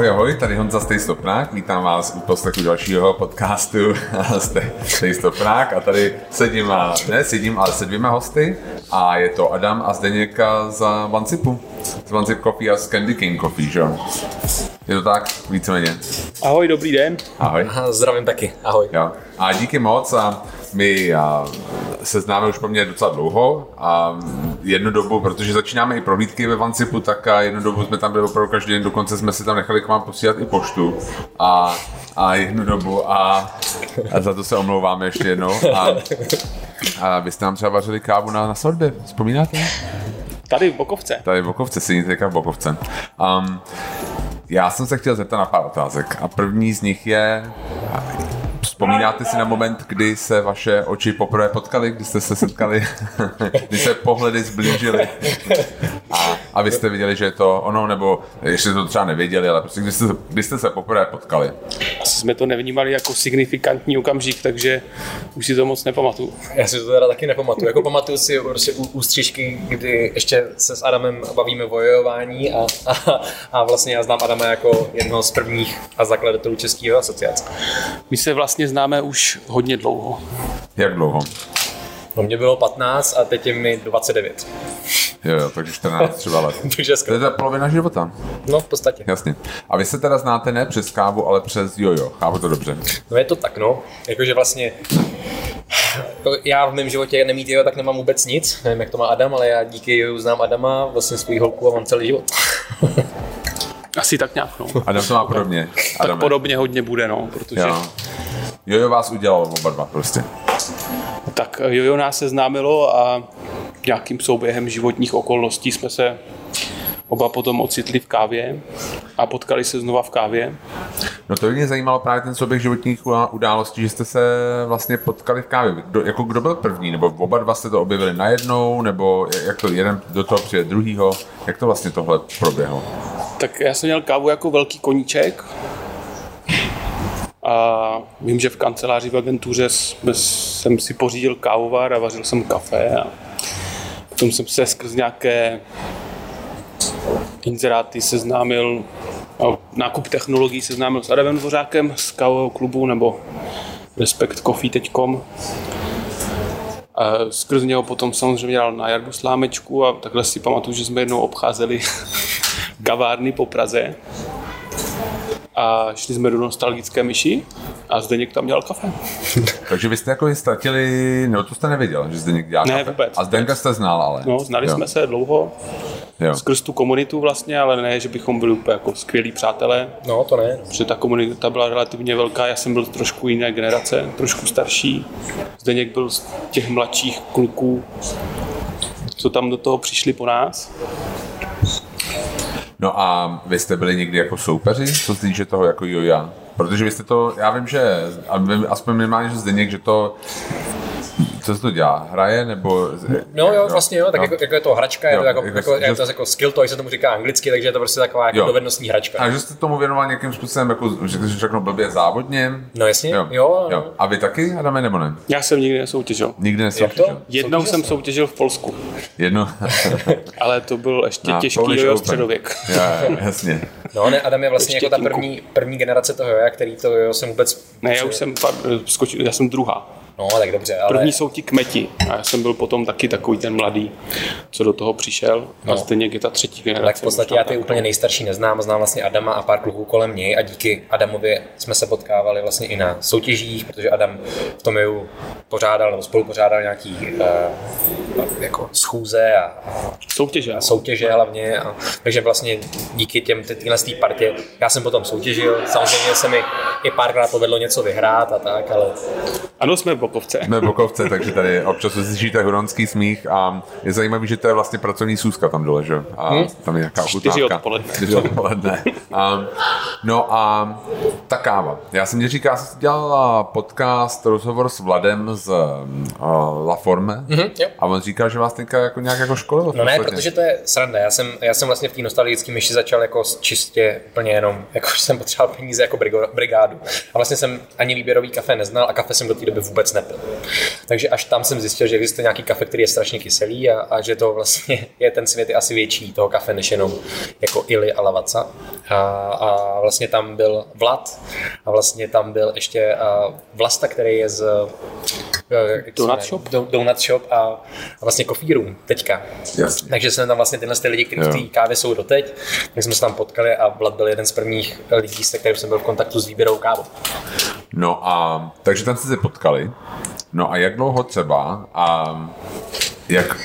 Ahoj, ahoj, tady Honza Stej Stopnák, vítám vás u poslechu dalšího podcastu Stej Stopnák a tady sedím, a, ne sedím, ale se dvěma hosty a je to Adam a Zdeněka z Vancipu, z Vancip Coffee a z Candy King Coffee, že Je to tak, víceméně. Ahoj, dobrý den. Ahoj. Aha, zdravím taky, ahoj. Jo. A díky moc a my a, se známe už poměrně docela dlouho a jednu dobu, protože začínáme i prohlídky ve Vancipu, tak a jednu dobu jsme tam byli opravdu každý den, dokonce jsme si tam nechali k vám posílat i poštu a, a jednu dobu a, a za to se omlouváme ještě jednou a, a vy jste nám třeba vařili kávu na, na svatbě, vzpomínáte? Tady v Bokovce. Tady v Bokovce, sedíte teďka v Bokovce. Um, já jsem se chtěl zeptat na pár otázek a první z nich je, Vzpomínáte si na moment, kdy se vaše oči poprvé potkaly, kdy jste se setkali, kdy se pohledy zblížily a, a vy jste viděli, že je to ono, nebo ještě to třeba nevěděli, ale prostě kdy jste, kdy jste se poprvé potkali? Asi jsme to nevnímali jako signifikantní okamžik, takže už si to moc nepamatuju. Já si to teda taky nepamatuju. Jako pamatuju si prostě ústřižky, kdy ještě se s Adamem bavíme o vojování a, a, a vlastně já znám Adama jako jednoho z prvních a zakladatelů Českého asociace. My se vlastně známe už hodně dlouho. Jak dlouho? No mě bylo 15 a teď je mi 29. Jo, jo, takže 14 třeba let. takže to je ta polovina života. No, v podstatě. Jasně. A vy se teda znáte ne přes kávu, ale přes jojo. Chápu to dobře. No je to tak, no. Jakože vlastně já v mém životě nemít jojo, tak nemám vůbec nic. Nevím, jak to má Adam, ale já díky joju znám Adama, vlastně svůj holku a mám celý život. Asi tak nějak, no. Adam to má podobně. tak podobně hodně bude, no, protože... Jo. Jojo vás udělal oba dva prostě. Tak Jojo nás seznámilo a nějakým souběhem životních okolností jsme se oba potom ocitli v kávě a potkali se znova v kávě. No to mě zajímalo právě ten souběh životních událostí, že jste se vlastně potkali v kávě. Kdo, jako kdo byl první? Nebo oba dva jste to objevili najednou? Nebo jak to jeden do toho přijde druhýho? Jak to vlastně tohle proběhlo? Tak já jsem měl kávu jako velký koníček, a vím, že v kanceláři v agentuře jsem si pořídil kávovar a vařil jsem kafe a potom jsem se skrz nějaké inzeráty seznámil nákup technologií seznámil s Adamem Dvořákem z kávového klubu nebo respektcoffee.com a skrz něho potom samozřejmě dal na Jardu Slámečku a takhle si pamatuju, že jsme jednou obcházeli kavárny po Praze a šli jsme do nostalgické myši a Zdeněk tam dělal kafe. Takže vy jste jako ztratili, no to jste nevěděl, že Zdeněk dělal ne, kafe? Vůbec, a Zdenka jste znal ale? No, znali jo. jsme se dlouho, jo. skrz tu komunitu vlastně, ale ne, že bychom byli úplně jako skvělí přátelé. No, to ne. Protože ta komunita byla relativně velká, já jsem byl trošku jiné generace, trošku starší. Zdeněk byl z těch mladších kluků, co tam do toho přišli po nás. No a vy jste byli někdy jako soupeři, co se týče toho jako joja? Protože vy jste to, já vím, že, aspoň minimálně, že Zdeněk, že to co se to dělá? Hraje nebo... No jo, vlastně jo, tak no. jako, jako, je to hračka, jo, je to jako, jako, jako, že... to jako skill toy se tomu říká anglicky, takže je to prostě taková jako dovednostní hračka. A že jste tomu věnoval nějakým způsobem, jako, že řeknu blbě závodně? No jasně, jo. jo, jo. A vy taky, Adame, nebo ne? Já jsem nikdy nesoutěžil. Nikdy nesoutěžil? Jednou jsem soutěžil v Polsku. Jednou? Ale to byl ještě no, těžký jo, středověk. Já, jasně. No ne, Adam je vlastně ještě jako ta první, první generace toho joja, který to jo jsem vůbec... Ne, já už jsem, skočil, já jsem druhá. No, tak dobře, ale... První jsou ti kmeti a já jsem byl potom taky takový ten mladý, co do toho přišel no. a stejně je ta třetí generace. Tak v podstatě já ty tak, úplně nejstarší neznám, znám vlastně Adama a pár kluků kolem něj a díky Adamovi jsme se potkávali vlastně i na soutěžích, protože Adam v tom pořádal nebo spolupořádal nějaký uh, jako schůze a, a soutěže, a soutěže hlavně. A, takže vlastně díky těm tyhle partě já jsem potom soutěžil. Samozřejmě se mi i párkrát povedlo něco vyhrát a tak, ale... Ano, jsme Bokovce. Jsme Bokovce, takže tady občas slyšíte huronský smích a je zajímavý, že to je vlastně pracovní sůzka tam dole, že? A hmm? tam je nějaká ochutnávka. Čtyři odpoledne. Čtyři odpoledne. A, no a ta káva. Já jsem mě říkal, že jsi dělal podcast, rozhovor s Vladem z uh, La Forme mm-hmm, a on říkal, že vás teďka jako nějak jako školil. No ne, protože to je sranda. Já jsem, já jsem vlastně v té nostalgické myši začal jako čistě úplně jenom, jako jsem potřeboval peníze jako brigádu. A vlastně jsem ani výběrový kafe neznal a kafe jsem do té doby vůbec nepil. Takže až tam jsem zjistil, že existuje nějaký kafe, který je strašně kyselý a, a že to vlastně je ten svět je asi větší toho kafe, než jenom jako Ili a Lavaca. A, a vlastně tam byl Vlad a vlastně tam byl ještě uh, Vlasta, který je z uh, Donut Shop? Donut Shop a, a vlastně Coffee Room teďka. Jasně. Takže jsme tam vlastně tyhle ty lidi, kteří v té kávě jsou doteď, tak jsme se tam potkali a Vlad byl jeden z prvních lidí, se kterým jsem byl v kontaktu s výběrou kávou. No a takže tam jste se potkali. No a jak dlouho třeba a jak,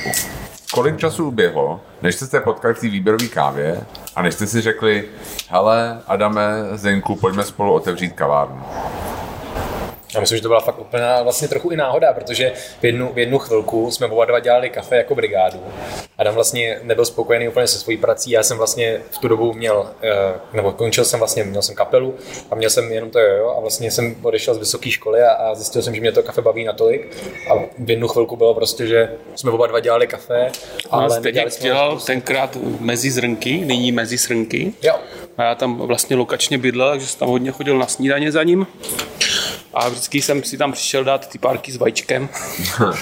kolik času uběhlo, než jste se potkali v té výběrové kávě a než jste si řekli, hele, Adame, Zdenku, pojďme spolu otevřít kavárnu. Já myslím, že to byla fakt úplná vlastně trochu i náhoda, protože v jednu, v jednu chvilku jsme oba dva dělali kafe jako brigádu. Adam vlastně nebyl spokojený úplně se svojí prací. Já jsem vlastně v tu dobu měl, eh, nebo končil jsem vlastně, měl jsem kapelu a měl jsem jenom to jo a vlastně jsem odešel z vysoké školy a, a zjistil jsem, že mě to kafe baví natolik. A v jednu chvilku bylo prostě, že jsme oba dva dělali kafe. Ale Zdeněk dělal tenkrát mezi zrnky, nyní mezi srnky. Jo. A já tam vlastně lokačně bydlel, takže jsem tam hodně chodil na snídaně za ním. A vždycky jsem si tam přišel dát ty párky s vajíčkem,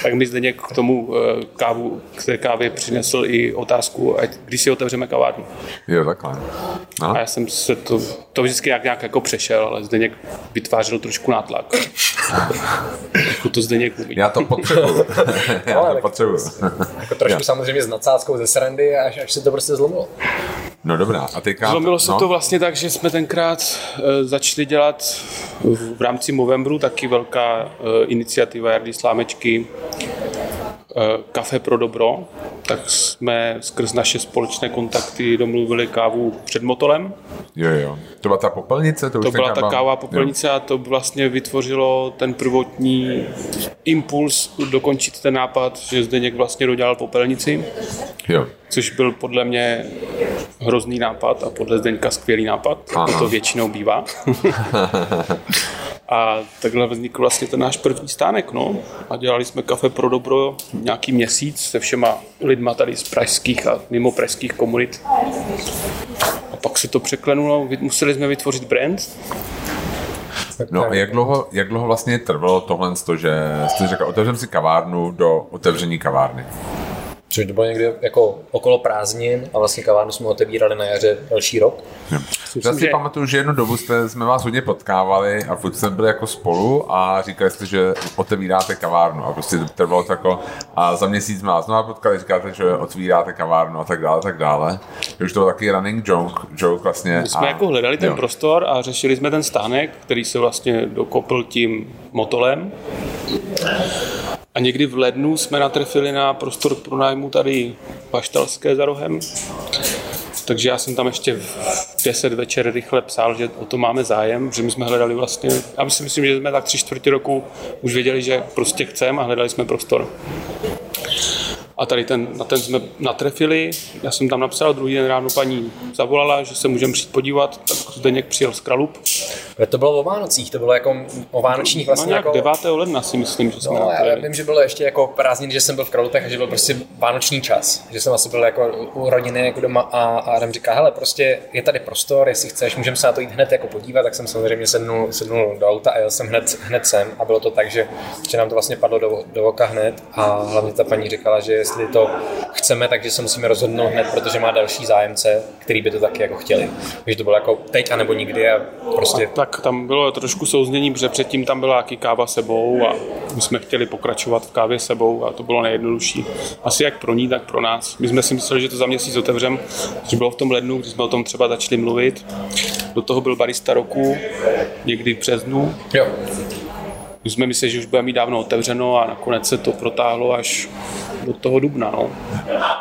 tak mi Zdeněk k tomu eh, kávu, k té kávě přinesl i otázku, ať když si otevřeme kavárnu. Jo, takhle. No. A já jsem se to, to vždycky nějak, nějak jako přešel, ale Zdeněk vytvářel trošku nátlak. jako to Zdeněk umí. Já to potřebuju. Já to potřebuju. Jako trošku Jo. samozřejmě s nadsázkou ze srandy, až, až se to prostě zlomilo. No dobrá, a teďka... Zlomilo se no, to vlastně tak, že jsme tenkrát e, začali dělat v, rámci Movembru taky velká e, iniciativa Jardy Slámečky Kafe pro dobro, tak jsme skrz naše společné kontakty domluvili kávu před Motolem. Jo, jo. To byla ta popelnice? To, To byla ta káva popelnice a to vlastně vytvořilo ten prvotní impuls dokončit ten nápad, že Zdeněk vlastně dodělal popelnici, Jo. jo. což byl podle mě hrozný nápad a podle Zdeňka skvělý nápad, Aha. to většinou bývá. A takhle vznikl vlastně ten náš první stánek, no. A dělali jsme kafe pro dobro nějaký měsíc se všema lidma tady z pražských a mimo pražských komunit. A pak se to překlenulo, museli jsme vytvořit brand. No a jak dlouho, jak dlouho vlastně trvalo tohle, toho, že jste řekl, otevřeme si kavárnu do otevření kavárny? Což to bylo někdy jako okolo prázdnin a vlastně kavárnu jsme otevírali na jaře další rok. Já si že- pamatuju, že jednu dobu jste, jsme vás hodně potkávali a furt jsme byli jako spolu a říkali jste, že otevíráte kavárnu a prostě to trvalo to jako a za měsíc jsme vás znovu potkali, říkáte, že otvíráte kavárnu a tak dále, tak dále. Že už to byl takový running joke, joke vlastně. My jsme a, jako hledali ten jo. prostor a řešili jsme ten stánek, který se vlastně dokopl tím motolem. A někdy v lednu jsme natrefili na prostor k pronájmu tady Paštalské za rohem. Takže já jsem tam ještě v 10 večer rychle psal, že o to máme zájem, že my jsme hledali vlastně, já si myslím, že jsme tak tři čtvrtě roku už věděli, že prostě chceme a hledali jsme prostor. A tady ten, na ten jsme natrefili, já jsem tam napsal, druhý den ráno paní zavolala, že se můžeme přijít podívat, tak Zdeněk přijel z Kralup. To bylo o Vánocích, to bylo jako o Vánočních No vlastně nějak jako... 9. ledna si myslím, že jsme No, já vím, že bylo ještě jako prázdniny, že jsem byl v Kralupech a že byl prostě vánoční čas. Že jsem asi byl jako u rodiny jako doma a, a Adam říká, hele, prostě je tady prostor, jestli chceš, můžeme se na to jít hned jako podívat, tak jsem samozřejmě sednul, sednul do auta a jel jsem hned, hned sem a bylo to tak, že, že nám to vlastně padlo do, do oka hned a hlavně ta paní říkala, že jestli to chceme, takže se musíme rozhodnout hned, protože má další zájemce, který by to taky jako chtěli. Takže to bylo jako teď anebo nikdy a prostě Tak tam bylo trošku souznění, protože předtím tam byla jaký káva sebou a my jsme chtěli pokračovat v kávě sebou a to bylo nejjednodušší. Asi jak pro ní, tak pro nás. My jsme si mysleli, že to za měsíc otevřem, což bylo v tom lednu, kdy jsme o tom třeba začali mluvit. Do toho byl barista roku, někdy v březnu. jo. My jsme mysleli, že už bude mít dávno otevřeno a nakonec se to protáhlo až do toho dubna. No.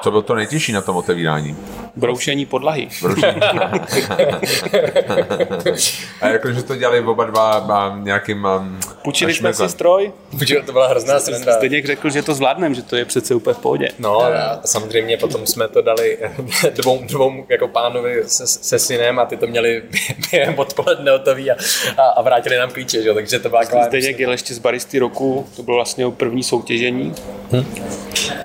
Co bylo to nejtěžší na tom otevírání? Broušení podlahy. A jakože to dělali oba dva nějakým... Um, Půjčili jsme si stroj, Protože to byla hrozná sranda. Zdeněk řekl, že to zvládneme, že to je přece úplně v pohodě. No a samozřejmě potom jsme to dali dvou, dvou jako pánovi se, se synem a ty to měli během odpoledne hotový a, a, a vrátili nám klíče, že? jo, takže to byla taková... Zdeněk jel ještě z baristy roku, to bylo vlastně jeho první soutěžení.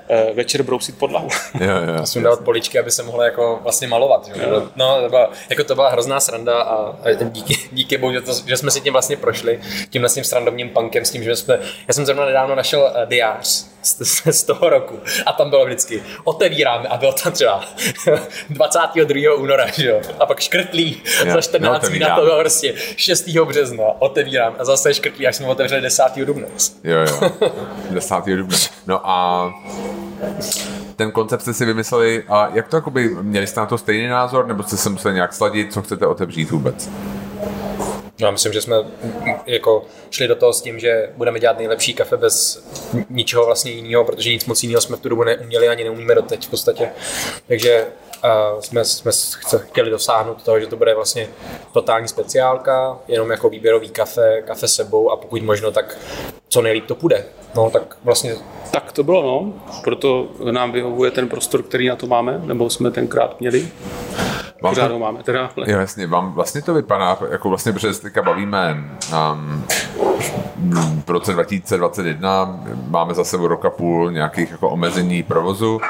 eh, večer brousit podlahu. Jo, jo. A sundávat poličky, aby se mohla jako vlastně malovat. Že? jo. No, to byla, jako to byla hrozná sranda a, a díky, díky bohu, že, to, že, jsme si tím vlastně prošli, tím vlastně srandovním punkem s tím, že jsme, já jsem zrovna nedávno našel uh, diář z, z, toho roku a tam bylo vždycky otevíráme a bylo tam třeba 22. února, že jo, a pak škrtlí Jo, za 14 no, dní na to bylo prostě 6. března, otevírám a zase škrtlí, až jsme otevřeli 10. dubna. Jo, jo. 10. dubna. No a ten koncept jste si vymysleli, a jak to jakoby, měli jste na to stejný názor, nebo jste se museli nějak sladit, co chcete otevřít vůbec? No, já myslím, že jsme mm, jako šli do toho s tím, že budeme dělat nejlepší kafe bez ničeho vlastně jiného, protože nic moc jiného jsme v tu dobu neuměli ani neumíme doteď v podstatě. Takže uh, jsme, jsme chtěli dosáhnout toho, že to bude vlastně totální speciálka, jenom jako výběrový kafe, kafe sebou a pokud možno, tak co nejlíp to půjde. No, tak vlastně Tak to bylo, no. Proto nám vyhovuje ten prostor, který na to máme, nebo jsme tenkrát měli. Vám Pořád to- ho máme teda. ale- Jo, jasně, vám vlastně to vypadá, jako vlastně, protože se teďka bavíme um, v roce 2021, máme za sebou rok a půl nějakých jako omezení provozu.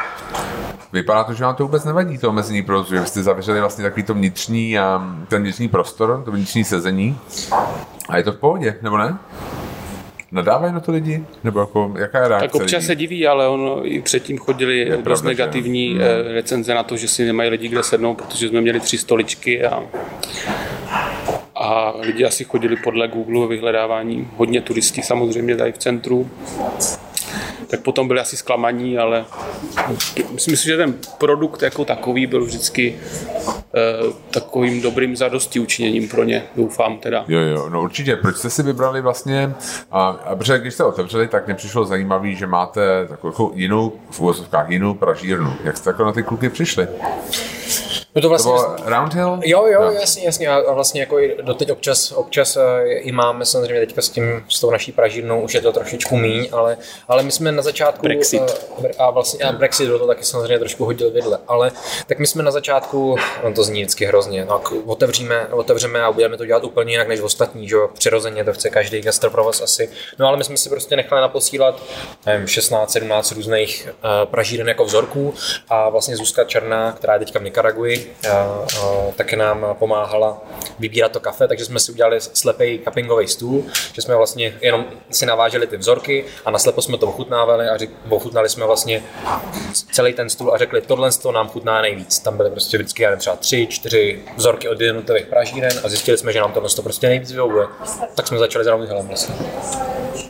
Vypadá to, že vám to vůbec nevadí, to omezení provozu, že jste zavřeli vlastně takový to vnitřní, um, ten vnitřní prostor, to vnitřní sezení. A je to v pohodě, nebo ne? Nadávají na to lidi? Nebo jako, jaká je reakce Tak občas lidí? se diví, ale on i předtím chodili dost pravda, že jo. negativní eh, recenze na to, že si nemají lidi kde sednout, protože jsme měli tři stoličky a, a lidi asi chodili podle Google vyhledávání. Hodně turistí samozřejmě tady v centru. Tak potom byli asi zklamaní, ale myslím si, že ten produkt jako takový byl vždycky eh, takovým dobrým zadosti učiněním pro ně, doufám teda. Jo, jo, no určitě. Proč jste si vybrali vlastně, a, a protože když jste otevřeli, tak mě přišlo zajímavý, že máte takovou jinou, v uvozovkách jinou pražírnu. Jak jste jako na ty kluky přišli? No to To vlastně bylo Roundhill? Jo, jo, No. jasně, jasně. A vlastně jako i doteď občas, občas eh, i máme samozřejmě teďka s tím, s tou naší pražírnou, už je to trošičku míň, ale, ale my jsme na začátku... Brexit. eh, A vlastně a Brexit do toho taky samozřejmě trošku hodil vidle, ale tak my jsme na začátku, on to zní vždycky hrozně, no, k- otevříme, otevřeme a budeme to dělat úplně jinak než ostatní, že jo, přirozeně to chce každý gastroprovoz asi. No ale my jsme si prostě nechali naposílat, nevím, 16-17 různých uh, pražíren jako vzorků a vlastně Zuzka Černá, která je teďka v Nikaraguji, taky nám pomáhala vybírat to kafe, takže jsme si udělali slepý cuppingový stůl, že jsme vlastně jenom si naváželi ty vzorky a naslepo jsme to ochutnávali a řek, ochutnali jsme vlastně celý ten stůl a řekli, tohle to nám chutná nejvíc. Tam byly prostě vždycky já nevím, třeba tři, čtyři vzorky od jednotlivých pražíren a zjistili jsme, že nám tohle to prostě nejvíc vyhovuje. Tak jsme začali s Roundhillem vlastně.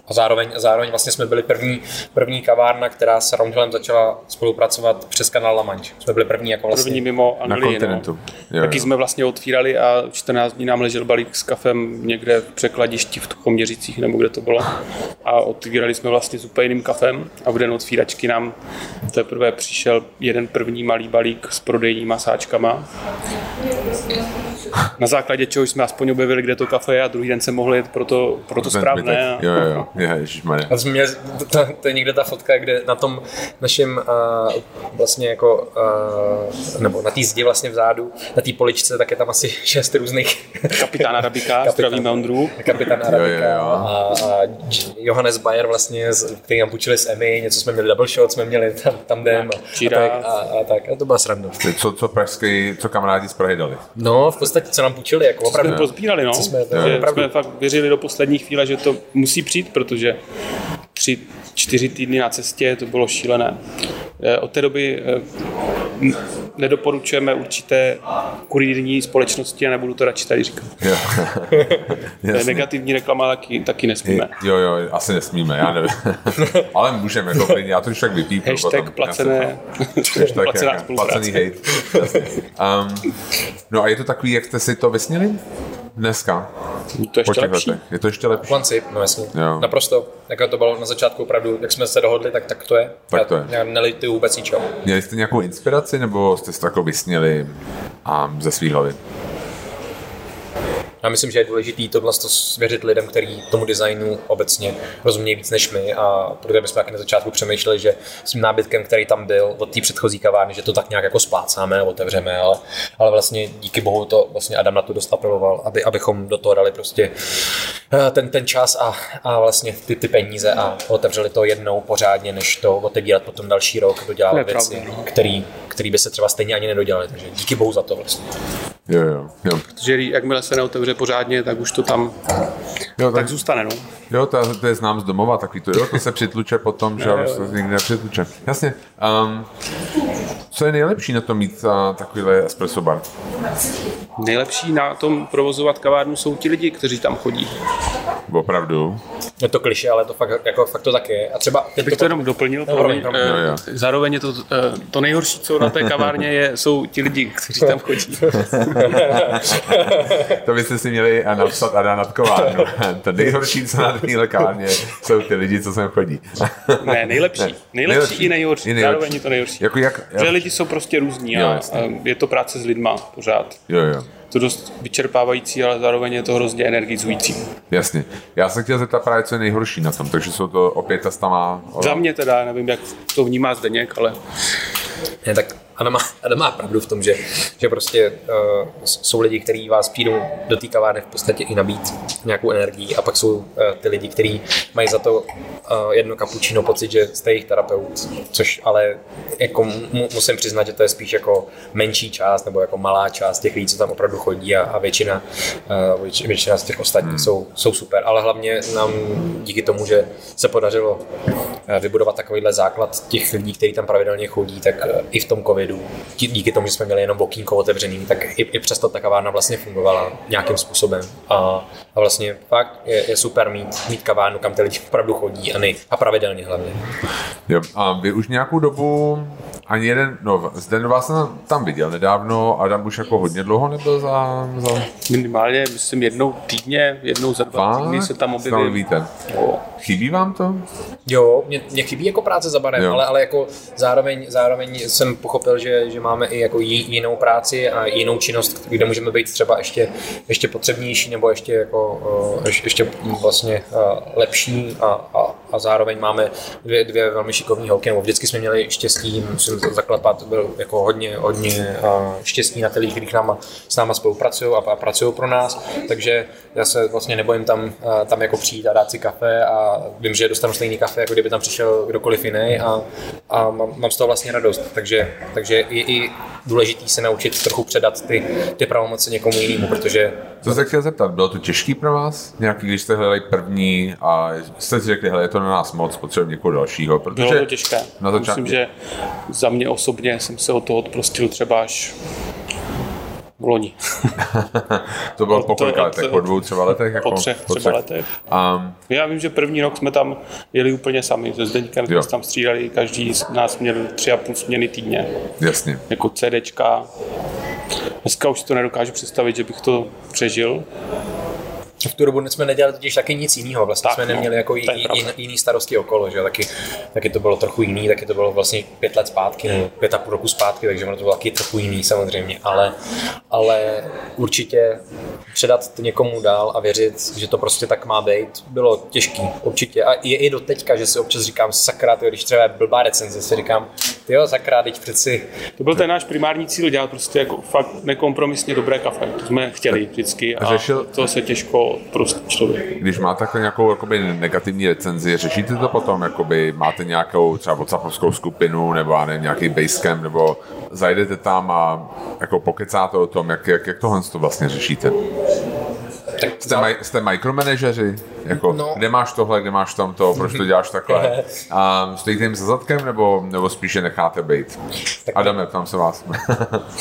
A zároveň, zároveň vlastně jsme byli první, první kavárna, která s Roundhillem začala spolupracovat přes kanál La Manche. Jsme byli první jako vlastně První mimo. Kontinentu. No. Jo, Taky jo. jsme vlastně otvírali a 14 dní nám ležel balík s kafem někde v překladišti v Choměřicích nebo kde to bylo. A otvírali jsme vlastně s úplně jiným kafem a v den otvíračky nám teprve přišel jeden první malý balík s prodejníma sáčkama. Na základě čeho jsme aspoň objevili, kde to kafe je a druhý den se mohli jet pro to, pro to správné. Jo, jo, jo. Je, ježišmarja. A měli, to, to, je někde ta fotka, kde na tom našem uh, vlastně jako, uh, nebo na té zdi vlastně vzadu, na té poličce, tak je tam asi šest různých Kapitán Arabika, Kapitán. zdravíme Ondru. kapitán Arabika Jo, jo, jo. a, a Johannes Bayer vlastně, z- který nám půjčili z EMI, něco jsme měli double shot, jsme měli tam, tam jdem a, a, tak, a, a, tak, a to byla sranda. Co, co pražský, co kamarádi z Prahy dali? No, v podstatě, co nám půjčili, jako opravdu. Jsme pozbírali, no. Co jsme- to že opravdu. jsme fakt věřili do poslední chvíle, že to musí přijít, protože tři, čtyři týdny na cestě, to bylo šílené. Eh, Od té doby eh, nedoporučujeme určité kurírní společnosti a nebudu to radši tady říkat. Jo. To je Jasně. negativní reklama taky, taky nesmíme. Jo, jo, asi nesmíme, já nevím. Ale můžeme, jako klidně, já to už tak vypípnu. Hashtag placené, Hashtag placená jak- spolupráce. placený hate. Jasně. Um, no a je to takový, jak jste si to vysnili? Dneska, To ještě lepší. letech. Je to ještě lepší? Konci, no jasně. Jo. Naprosto. Jak to bylo na začátku opravdu, jak jsme se dohodli, tak, tak to je. Tak já, to je. Já vůbec ničeho. Měli jste nějakou inspiraci, nebo jste si to jako vysnili um, ze svý hlavy? Já myslím, že je důležité tohle to svěřit lidem, kteří tomu designu obecně rozumějí víc než my a protože jsme taky na začátku přemýšleli, že s tím nábytkem, který tam byl od té předchozí kavárny, že to tak nějak jako splácáme, otevřeme, ale, ale vlastně díky bohu to vlastně Adam na to dost apeloval, aby, abychom do toho dali prostě eh, ten, ten čas a, a vlastně ty, ty peníze a otevřeli to jednou pořádně, než to otevírat potom další rok, dodělat věci, no. Který, by se třeba stejně ani nedodělali. Takže díky bohu za to vlastně. Jo, jo, jo. Protože jakmile se neotevře pořádně, tak už to tam jo, tak, tak zůstane. No. Jo, to, to je znám z domova, takový to, jo, to se přitluče potom, že jo, se nikdy nepřitluče. Jasně. Um, co je nejlepší na tom mít uh, takovýhle espresso bar? Nejlepší na tom provozovat kavárnu jsou ti lidi, kteří tam chodí. Opravdu. Je to kliše, ale to fakt, jako, fakt to tak je. A třeba teď bych to, to jenom doplnil. No, promiň, no, no, zároveň je to, eh, to nejhorší, co na té kavárně je, jsou ti lidi, kteří tam chodí. to byste si měli napsat a nad kavárnu. to nejhorší, co na téhle kavárně, jsou ty lidi, co sem chodí. ne, nejlepší. Ne, nejlepší, nejlepší i nejhorší. I nejlepší. Zároveň je to nejhorší. Jako jak, jak... Že lidi jsou prostě různí jo, a, a je to práce s lidma pořád. Jo, jo to dost vyčerpávající, ale zároveň je to hrozně energizující. Jasně. Já se chtěl zeptat právě, co je nejhorší na tom, takže jsou to opět ta stama... Za mě teda, nevím, jak to vnímá Zdeněk, ale... Ne, tak Adam má, Adam má pravdu v tom, že, že prostě uh, jsou lidi, kteří vás přijdou do té kavárny v podstatě i nabít nějakou energii a pak jsou uh, ty lidi, kteří mají za to uh, jedno kapučino pocit, že jste jejich terapeut, což ale jako mu, musím přiznat, že to je spíš jako menší část nebo jako malá část těch lidí, co tam opravdu chodí a, a většina, uh, věč, většina z těch ostatních hmm. jsou, jsou super, ale hlavně nám díky tomu, že se podařilo uh, vybudovat takovýhle základ těch lidí, kteří tam pravidelně chodí, tak uh, i v tom covidu covidu, díky tomu, že jsme měli jenom okýnko otevřený, tak i, i přesto ta kavárna vlastně fungovala nějakým způsobem. A, a vlastně fakt je, je super mít, mít kavárnu, kam ty lidi opravdu chodí a, nej, a pravidelně hlavně. Jo, a vy už nějakou dobu ani jeden, no zde vás jsem tam viděl nedávno, Adam už jako hodně dlouho nebyl za... za... Minimálně, myslím jednou týdně, jednou za dva týdny se tam objevím. víte. Chybí vám to? Jo, mě, mě chybí jako práce za barem, ale, ale jako zároveň, zároveň jsem pochopil, že, že máme i jako jinou práci a jinou činnost, kde můžeme být třeba ještě, ještě potřebnější nebo ještě jako ještě vlastně lepší a, a, a zároveň máme dvě, dvě velmi šikovní holky, nebo vždycky jsme měli štěstí, musím to zaklepat, byl jako hodně, hodně štěstí na těch, kteří náma, s náma spolupracují a, a pracují pro nás, takže já se vlastně nebojím tam, tam jako přijít a dát si kafe a vím, že dostanu stejný kafe, jako kdyby tam přišel kdokoliv jiný a, a mám, mám z toho vlastně radost, takže, takže je i důležitý se naučit trochu předat ty, ty pravomoci někomu jinému, protože... Co se chtěl zeptat, bylo to těžký pro vás? Nějaký, když jste hledali první a jste si řekli, hele, je to na nás moc, potřebujeme někoho dalšího, protože... Bylo to těžké. Na začát... Myslím, že za mě osobně jsem se od toho odprostil třeba až v loni. to bylo po kolika letech? Po dvou třeba letech? Jako, po třech po třeba letech. Um, Já vím, že první rok jsme tam jeli úplně sami. Se Zdeňkem jsme tam střídali, každý z nás měl tři a půl směny týdně. Jasně. Jako CDčka. Dneska už to nedokážu představit, že bych to přežil v tu dobu jsme nedělali totiž taky nic jiného, vlastně tak, jsme no, neměli jako j, jin, jiný starosti okolo, že taky, taky to bylo trochu jiný, taky to bylo vlastně pět let zpátky, nebo pět a půl roku zpátky, takže ono to bylo taky trochu jiný samozřejmě, ale, ale určitě předat to někomu dál a věřit, že to prostě tak má být, bylo těžký, určitě. A je i do teďka, že si občas říkám, sakra, tyjo, když třeba je blbá recenze, si říkám, jo, sakra, teď přeci. To byl ten náš primární cíl, dělat prostě jako fakt nekompromisně dobré kafe. To jsme chtěli vždycky a řešil, to se těžko prostě člověk. Když máte jako nějakou jakoby, negativní recenzi, řešíte to potom, jakoby máte nějakou třeba WhatsAppovskou skupinu nebo já nevím, nějaký basecamp, nebo zajdete tam a jako pokecáte o tom, jak, jak, jak tohle to vlastně řešíte? Tak jste, za... maj, jste micromanageři? Jako, no. Kde máš tohle, kde máš tamto, proč to děláš takhle? A stojíte jim za zadkem, nebo, nebo spíše necháte být? Tak Adame, tam se vás.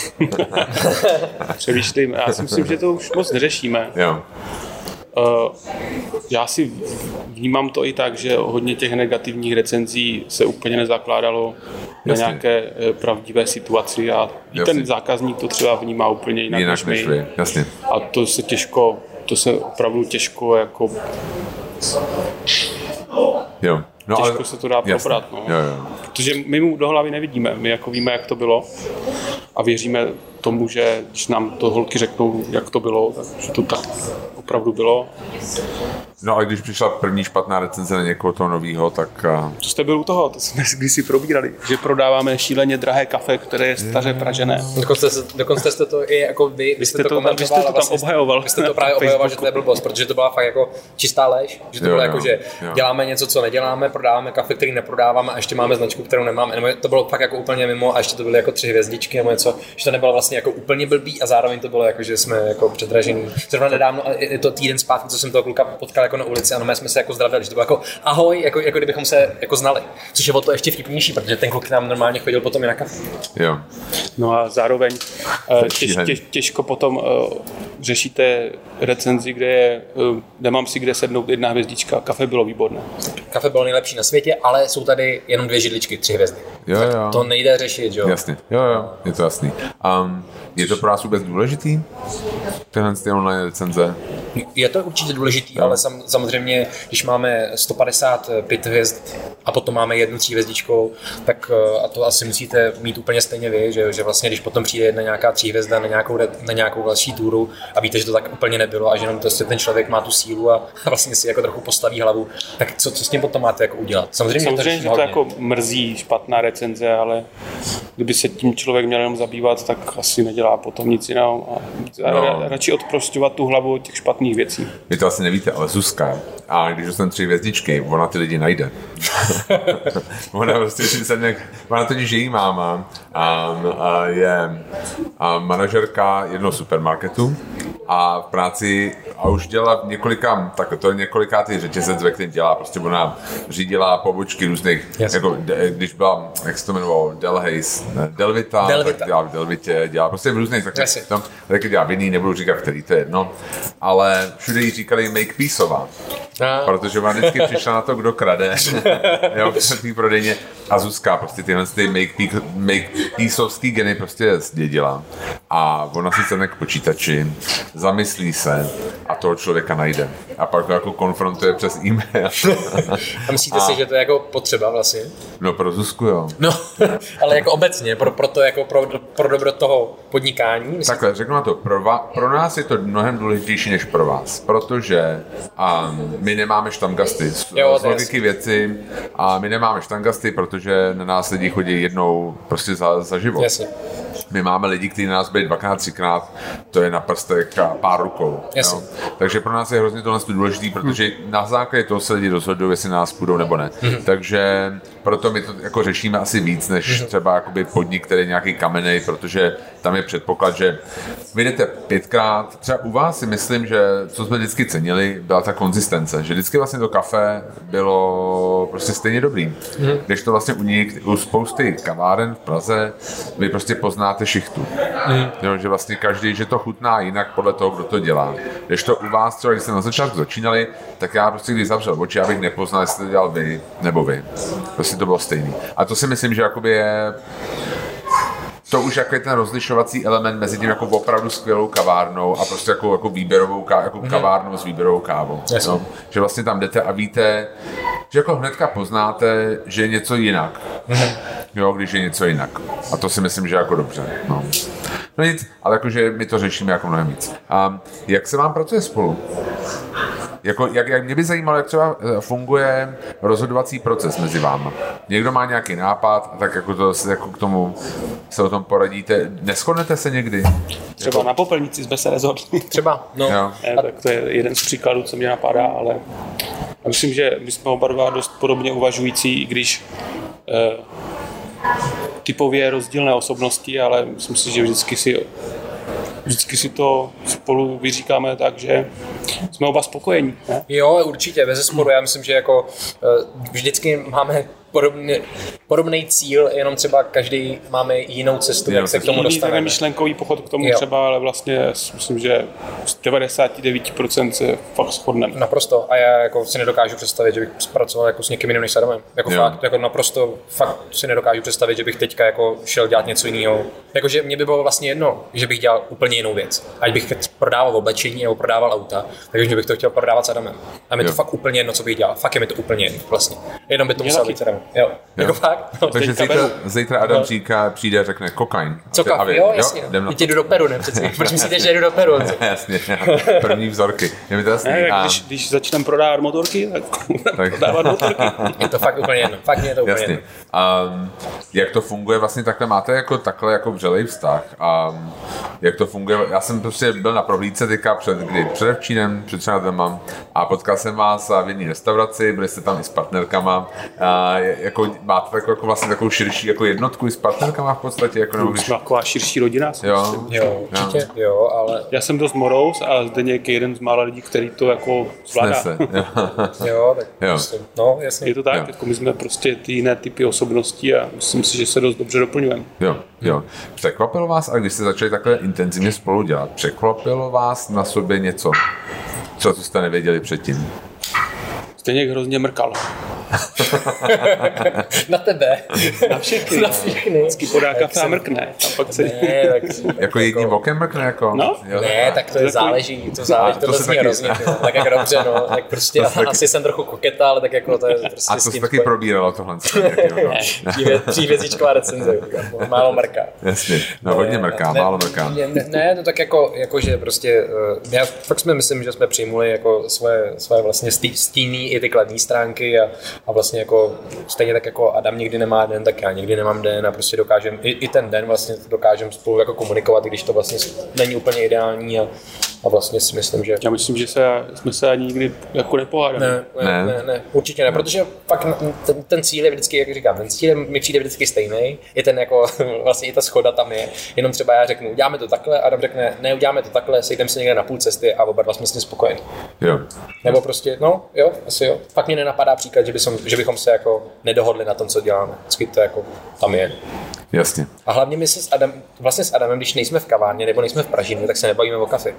Přemýšlím, já si myslím, že to už moc neřešíme. Jo. Uh, já si vnímám to i tak, že hodně těch negativních recenzí se úplně nezakládalo na Jasně. nějaké eh, pravdivé situaci a i ten zákazník to třeba vnímá úplně jinak, jinak než my. Jasně. A to se těžko, to se opravdu těžko jako jo. no, těžko ale, se to dá probrat. No. Jo, jo. Protože my mu do hlavy nevidíme, my jako víme, jak to bylo a věříme tomu, že když nám to holky řeknou, jak to bylo, tak, že to tak opravdu bylo. No a když přišla první špatná recenze na někoho toho nového, tak... Co jste byl u toho? To jsme si probírali, že prodáváme šíleně drahé kafe, které je staře pražené. Dokonce, dokonce jste to i jako vy, vy jste, to, to, vy jste to tam vlastně, obhajoval. Vy jste to právě obhajoval, že to je blbost, protože to byla fakt jako čistá lež, že to jo, bylo jako, že jo. děláme něco, co neděláme, prodáváme kafe, který neprodáváme a ještě máme značku, kterou nemáme. Nebo to bylo fakt jako úplně mimo a ještě to byly jako tři hvězdičky nebo něco, že to nebylo vlastně jako úplně blbý a zároveň to bylo jako, že jsme jako předražení. Zrovna nedávno, je to týden zpátky, co jsem toho kluka potkal jako na ulici a no, jsme se jako zdravili, že to bylo jako ahoj, jako, jako kdybychom se jako znali. Což je o to ještě vtipnější, protože ten kluk nám normálně chodil potom i na kafe. Jo. No a zároveň uh, těž, těž, těžko potom uh, řešíte recenzi, kde, je, uh, nemám si kde sednout jedna hvězdička, kafe bylo výborné. Kafe bylo nejlepší na světě, ale jsou tady jenom dvě židličky, tři hvězdy. Jo, tak jo. to nejde řešit, jo? Jasně, jo, jo, je to jasný. Um, je to pro vás vůbec důležitý, tyhle ty online recenze? Je to určitě důležitý, no. ale sam, samozřejmě, když máme 155 hvězd a potom máme jednu hvězdičkou, tak eh, a to asi musíte mít úplně stejně vy, že, že vlastně když potom přijde jedna nějaká hvězda na nějakou, na nějakou další túru a víte, že to tak úplně nebylo a že jenom to, ten člověk má tu sílu a vlastně si jako trochu postaví hlavu, tak co, co s tím potom máte jako udělat? Samozřejmě, samozřejmě že to, že to jako mrzí špatná recenze, ale kdyby se tím člověk měl jenom zabývat, tak asi nedělá potom nic jiného. A no. radši odprostovat tu hlavu od těch špatných věcí. Vy to asi nevíte, ale Zuzka, a když jsem tři hvězdičky, ona ty lidi najde. ona prostě si sedne, ona totiž její máma a, a je a manažerka jednoho supermarketu a v práci a už v několika, tak to je několikátý řetězec, ve kterém dělá, prostě ona řídila pobočky různých, yes. jako de, když byla, jak se to jmenovalo, Delhaze, ne, Delvita, Delvita, tak dělá v Delvitě, dělá prostě v různých, tak yes. tam taky dělá v jiný, nebudu říkat, který to je jedno, ale všude jí říkali Make Peaceová, a. protože ona vždycky přišla na to, kdo krade, jo, v prodejně. A Zuzka prostě tyhle ty Make, make Peaceovský geny prostě zdědila. A ona si sedne k počítači, zamyslí se a toho člověka najde. A pak to jako konfrontuje přes e-mail. a myslíte a... si, že to je jako potřeba vlastně? No pro Zuzku jo. No, ale jako obecně, pro, pro to jako pro, pro dobro toho podnikání? Myslíte? Takhle, řeknu na to, pro, va, pro nás je to mnohem důležitější než pro vás, protože um, my nemáme štamgasty z, jo, z logiky věci a my nemáme štangasty, protože na nás lidi chodí jednou prostě za, za život. Jasně. My máme lidi, kteří na nás byli dvakrát, třikrát, to je na prstech a pár rukou. Jasně. Takže pro nás je hrozně tohle důležité, protože na základě toho se lidi rozhodují, jestli nás půjdou nebo ne. Mm-hmm. Takže proto my to jako řešíme asi víc, než mm-hmm. třeba jakoby podnik, který je nějaký kamenej, protože tam je předpoklad, že vyjdete pětkrát. Třeba u vás si myslím, že co jsme vždycky cenili, byla ta konzistence, že vždycky vlastně to kafe bylo prostě stejně dobrý. Mm-hmm. Když to vlastně u, něk, u spousty kaváren v Praze, vy prostě poznáte šichtu. Mm-hmm. Jo, že vlastně každý, že to chutná jinak podle toho, kdo to dělá. Když to u vás třeba, když jste na začátku začínali, tak já prostě když zavřel oči, abych nepoznal, jestli to dělal vy nebo vy. Prostě to bylo stejný. A to si myslím, že jakoby je to už jako je ten rozlišovací element mezi tím jako opravdu skvělou kavárnou a prostě jako, jako výběrovou ká, jako mm-hmm. kavárnou s výběrovou kávou. No? Že vlastně tam jdete a víte, že jako hnedka poznáte, že je něco jinak. Mm-hmm. Jo, když je něco jinak. A to si myslím, že jako dobře. No. No nic, ale jakože my to řešíme jako mnohem víc. A jak se vám pracuje spolu? Jako, jak, jak mě by zajímalo, jak třeba eh, funguje rozhodovací proces mezi vámi. Někdo má nějaký nápad, tak jako, to, jako k tomu se o tom poradíte. Neschodnete se někdy? Třeba jako... na popelnici jsme se rozhodli. Třeba, no. Jo. Tak to je jeden z příkladů, co mě napadá, ale já myslím, že my jsme oba dva dost podobně uvažující, i když eh, typově rozdílné osobnosti, ale myslím si, že vždycky si vždycky si to spolu vyříkáme tak, že jsme oba spokojení. Ne? Jo, určitě, bez sporu. Já myslím, že jako eh, vždycky máme podobný, podobný cíl, jenom třeba každý máme jinou cestu, jak se k tomu dostaneme. myšlenkový pochod k tomu Jo. třeba, ale vlastně myslím, že z 99% se fakt shodneme. Naprosto. A já jako si nedokážu představit, že bych pracoval jako s někým jiným než s Adamem. Jako Jo. fakt, jako naprosto fakt si nedokážu představit, že bych teďka jako šel dělat něco jiného. Jakože mě by bylo vlastně jedno, že bych dělal úplně jinou věc. Ať bych prodával oblečení nebo prodával auta, takže bych to chtěl prodávat s Adamem. A mi to fakt úplně jedno, co bych dělal. Fakt je mi to úplně jedno vlastně. Jenom by to muselo být Adamem. Jo. Jako fakt. No. Takže zítra, beru. zítra Adam No. říká, přijde a řekne kokain. A Co a kafe? vy, Jo, jasně. jdem na Teď jdu do Peru, ne přeci. Proč myslíte, že jdu do Peru? Jasně, první vzorky. Je mi to jasný. Ne, A- tak když, když začneme prodávat motorky, tak budeme prodávat motorky. Je to fakt úplně jedno. Fakt je to úplně Jasně. jedno. Um, jak to funguje vlastně takhle? Máte jako takhle jako vřelej vztah? Um, jak to funguje? Já jsem prostě byl na prohlídce teďka před kdy? Předevčírem, před třema dvěma a potkal jsem vás v jedné restauraci, byli jste tam i s partnerkama. A je- jako, máte takovou, jako vlastně takovou širší jako jednotku i s partnerkama v podstatě? Jako, nebo když, Jsme taková širší rodina. si jo, myslím. Jo, určitě, jo, ale Já jsem dost morous a Zdeněk je jeden z mála lidí, který to jako zvládá. snese. Jo. jo, tak Jo. prostě, no, jasně. Je to tak, Jo. jako my jsme prostě ty jiné typy osobností a myslím si, že se dost dobře doplňujeme. Jo, jo. Překvapilo vás, a když jste začali takhle intenzivně spolu dělat, překvapilo vás na sobě něco, co jste nevěděli předtím? Zdeněk hrozně mrkal. Na tebe. Na všechny. Na všechny. Vždycky podá kafe a mrkne. A pak se... Ne, tak, Jako jedním okem mrkne jako? No. Jo, ne, tak to je záleží, to záleží, to to, taky- hrozně, tak jako dobře, no, tak prostě se taky- asi jsem trochu koketa, ale tak jako to je prostě A to tím taky probíralo tohle. Přívě- Přívězíčková recenze, málo mrká. Jasně, no hodně mrká, ne, málo mrká. Ne, to tak jako, jako že prostě, uh, já fakt jsme myslím, že jsme přijmuli jako svoje, svoje vlastně stí, stíný i ty kladné stránky a, a vlastně jako stejně tak jako Adam nikdy nemá den, tak já nikdy nemám den a prostě dokážem, i, i ten den vlastně dokážem spolu jako komunikovat, když to vlastně není úplně ideální a, a vlastně si myslím, že Já myslím, že se, jsme se ani nikdy jako nepohádali. ne, ne, Ne. ne, ne, určitě ne, protože fakt n- ten, ten cíl je vždycky, jak říkám, ten cíl mi přijde vždycky stejný, je ten jako, vlastně i ta schoda tam je, jenom třeba já řeknu, uděláme to takhle, Adam řekne, ne, uděláme to takhle, sejdeme se někde na půl cesty a oba dva jsme s tím spokojeni. Jo, Nebo prostě, no, jo, asi jo. Fakt mě nenapadá příklad, že, bychom, že bychom se jako nedohodli na tom, co děláme. Vždycky to jako tam je. jasně. A hlavně my se s Adam, vlastně s Adamem, když nejsme v kavárně nebo nejsme v Pražině, tak se nebavíme o kafe.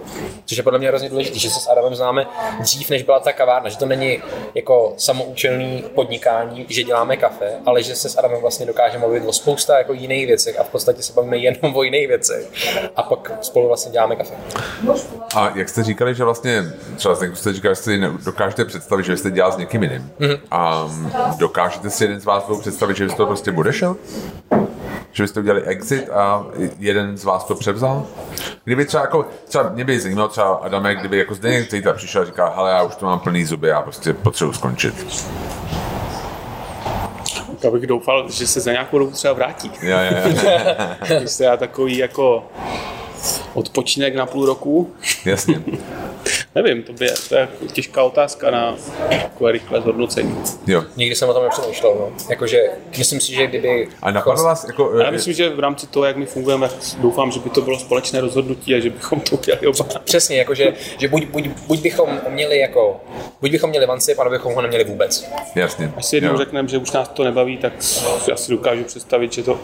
Což je podle mě hrozně důležité, že se s Adamem známe dřív, než byla ta kavárna, že to není jako samoučelný podnikání, že děláme kafe, ale že se s Adamem vlastně dokážeme mluvit o spousta jako jiných věcech a v podstatě se bavíme jenom o jiných věcech. A pak spolu vlastně děláme kafe. A jak jste říkali, že vlastně, třeba jste říkali, že si dokážete představit, že byste dělal s někým jiným. Mhm. A dokážete si jeden z vás představit, že to prostě odešel? Že byste udělali exit a jeden z vás to převzal? Kdyby třeba, jako, třeba mě by zajímalo třeba Adamek, kdyby jako Zdeněk zítra přišel a říkal, hele, já už to mám plný zuby, já prostě potřebuji skončit. Já bych doufal, že se za nějakou dobu třeba vrátí. Já, já, já. Když se já takový jako odpočinek na půl roku, Jasně. nevím, to, by, to je jako těžká otázka na takové rychlé zhodnocení. Jo. Nikdy jsem o tom nepřemýšlel. No. Jakože, myslím si, že kdyby... A napadlo vás jako... Já myslím, že v rámci toho, jak my fungujeme, doufám, že by to bylo společné rozhodnutí a že bychom to udělali oba. Přesně, jakože, že buď, buď, buď, bychom měli jako, buď bychom měli vancip, anebo bychom ho neměli vůbec. Jasně. Až si jednou Jo. řekneme, že už nás to nebaví, tak si asi dokážu představit, že, to,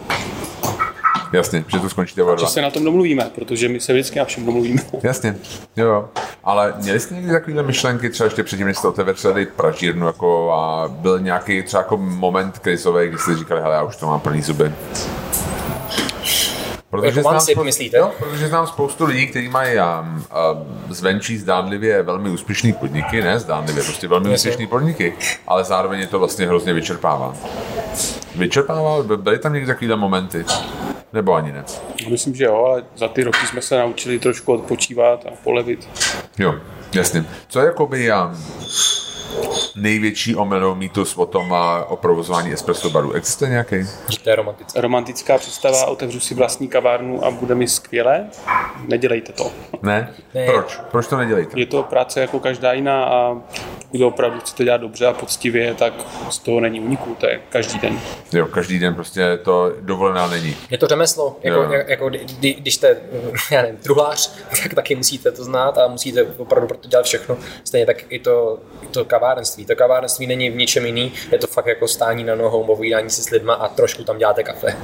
Jasně, že to skončíte oba dva. že se na tom domluvíme, protože my se vždycky na všem domluvíme. Jasně, jo, jo. Ale měli jste někdy takovéhle myšlenky, třeba ještě předtím, než jste otevřeli pražírnu, jako a byl nějaký třeba jako moment krizový, kdy jste říkali, hele, já už to mám plný zuby. Jako znám vancip, spou- myslíte? Jo, protože znám spoustu lidí, kteří mají um, um, zvenčí zdánlivě velmi úspěšný podniky, ne zdánlivě, prostě velmi úspěšný podniky, ale zároveň je to vlastně hrozně vyčerpává. Vyčerpává? Byly tam někdy takovéhle momenty? Nebo ani ne? Myslím, že jo, ale za ty roky jsme se naučili trošku odpočívat a polevit. Jo, jasně. Co je jakoby um, největší omylou mýtus o tom a o provozování espresso baru? Existuje nějaký? Že to je romantické. Romantická představa, otevřu si vlastní kavárnu a bude mi skvěle. Nedělejte to. Ne? Ne. Proč? Proč to nedělejte? Je to práce jako každá jiná a pokud kdo opravdu chce to dělat dobře a poctivě, tak z toho není uniku, to je každý den. Jo, každý den prostě to dovolená není. Je to řemeslo, jako, Jo. jako kdy, když jste, já nevím, truhlář, tak taky musíte to znát a musíte opravdu pro to dělat všechno. Stejně tak i to, i to kavárenství. To kavárenství není v ničem jiný, je to fakt jako stání na nohou, povídání si s lidma a trošku tam děláte kafe.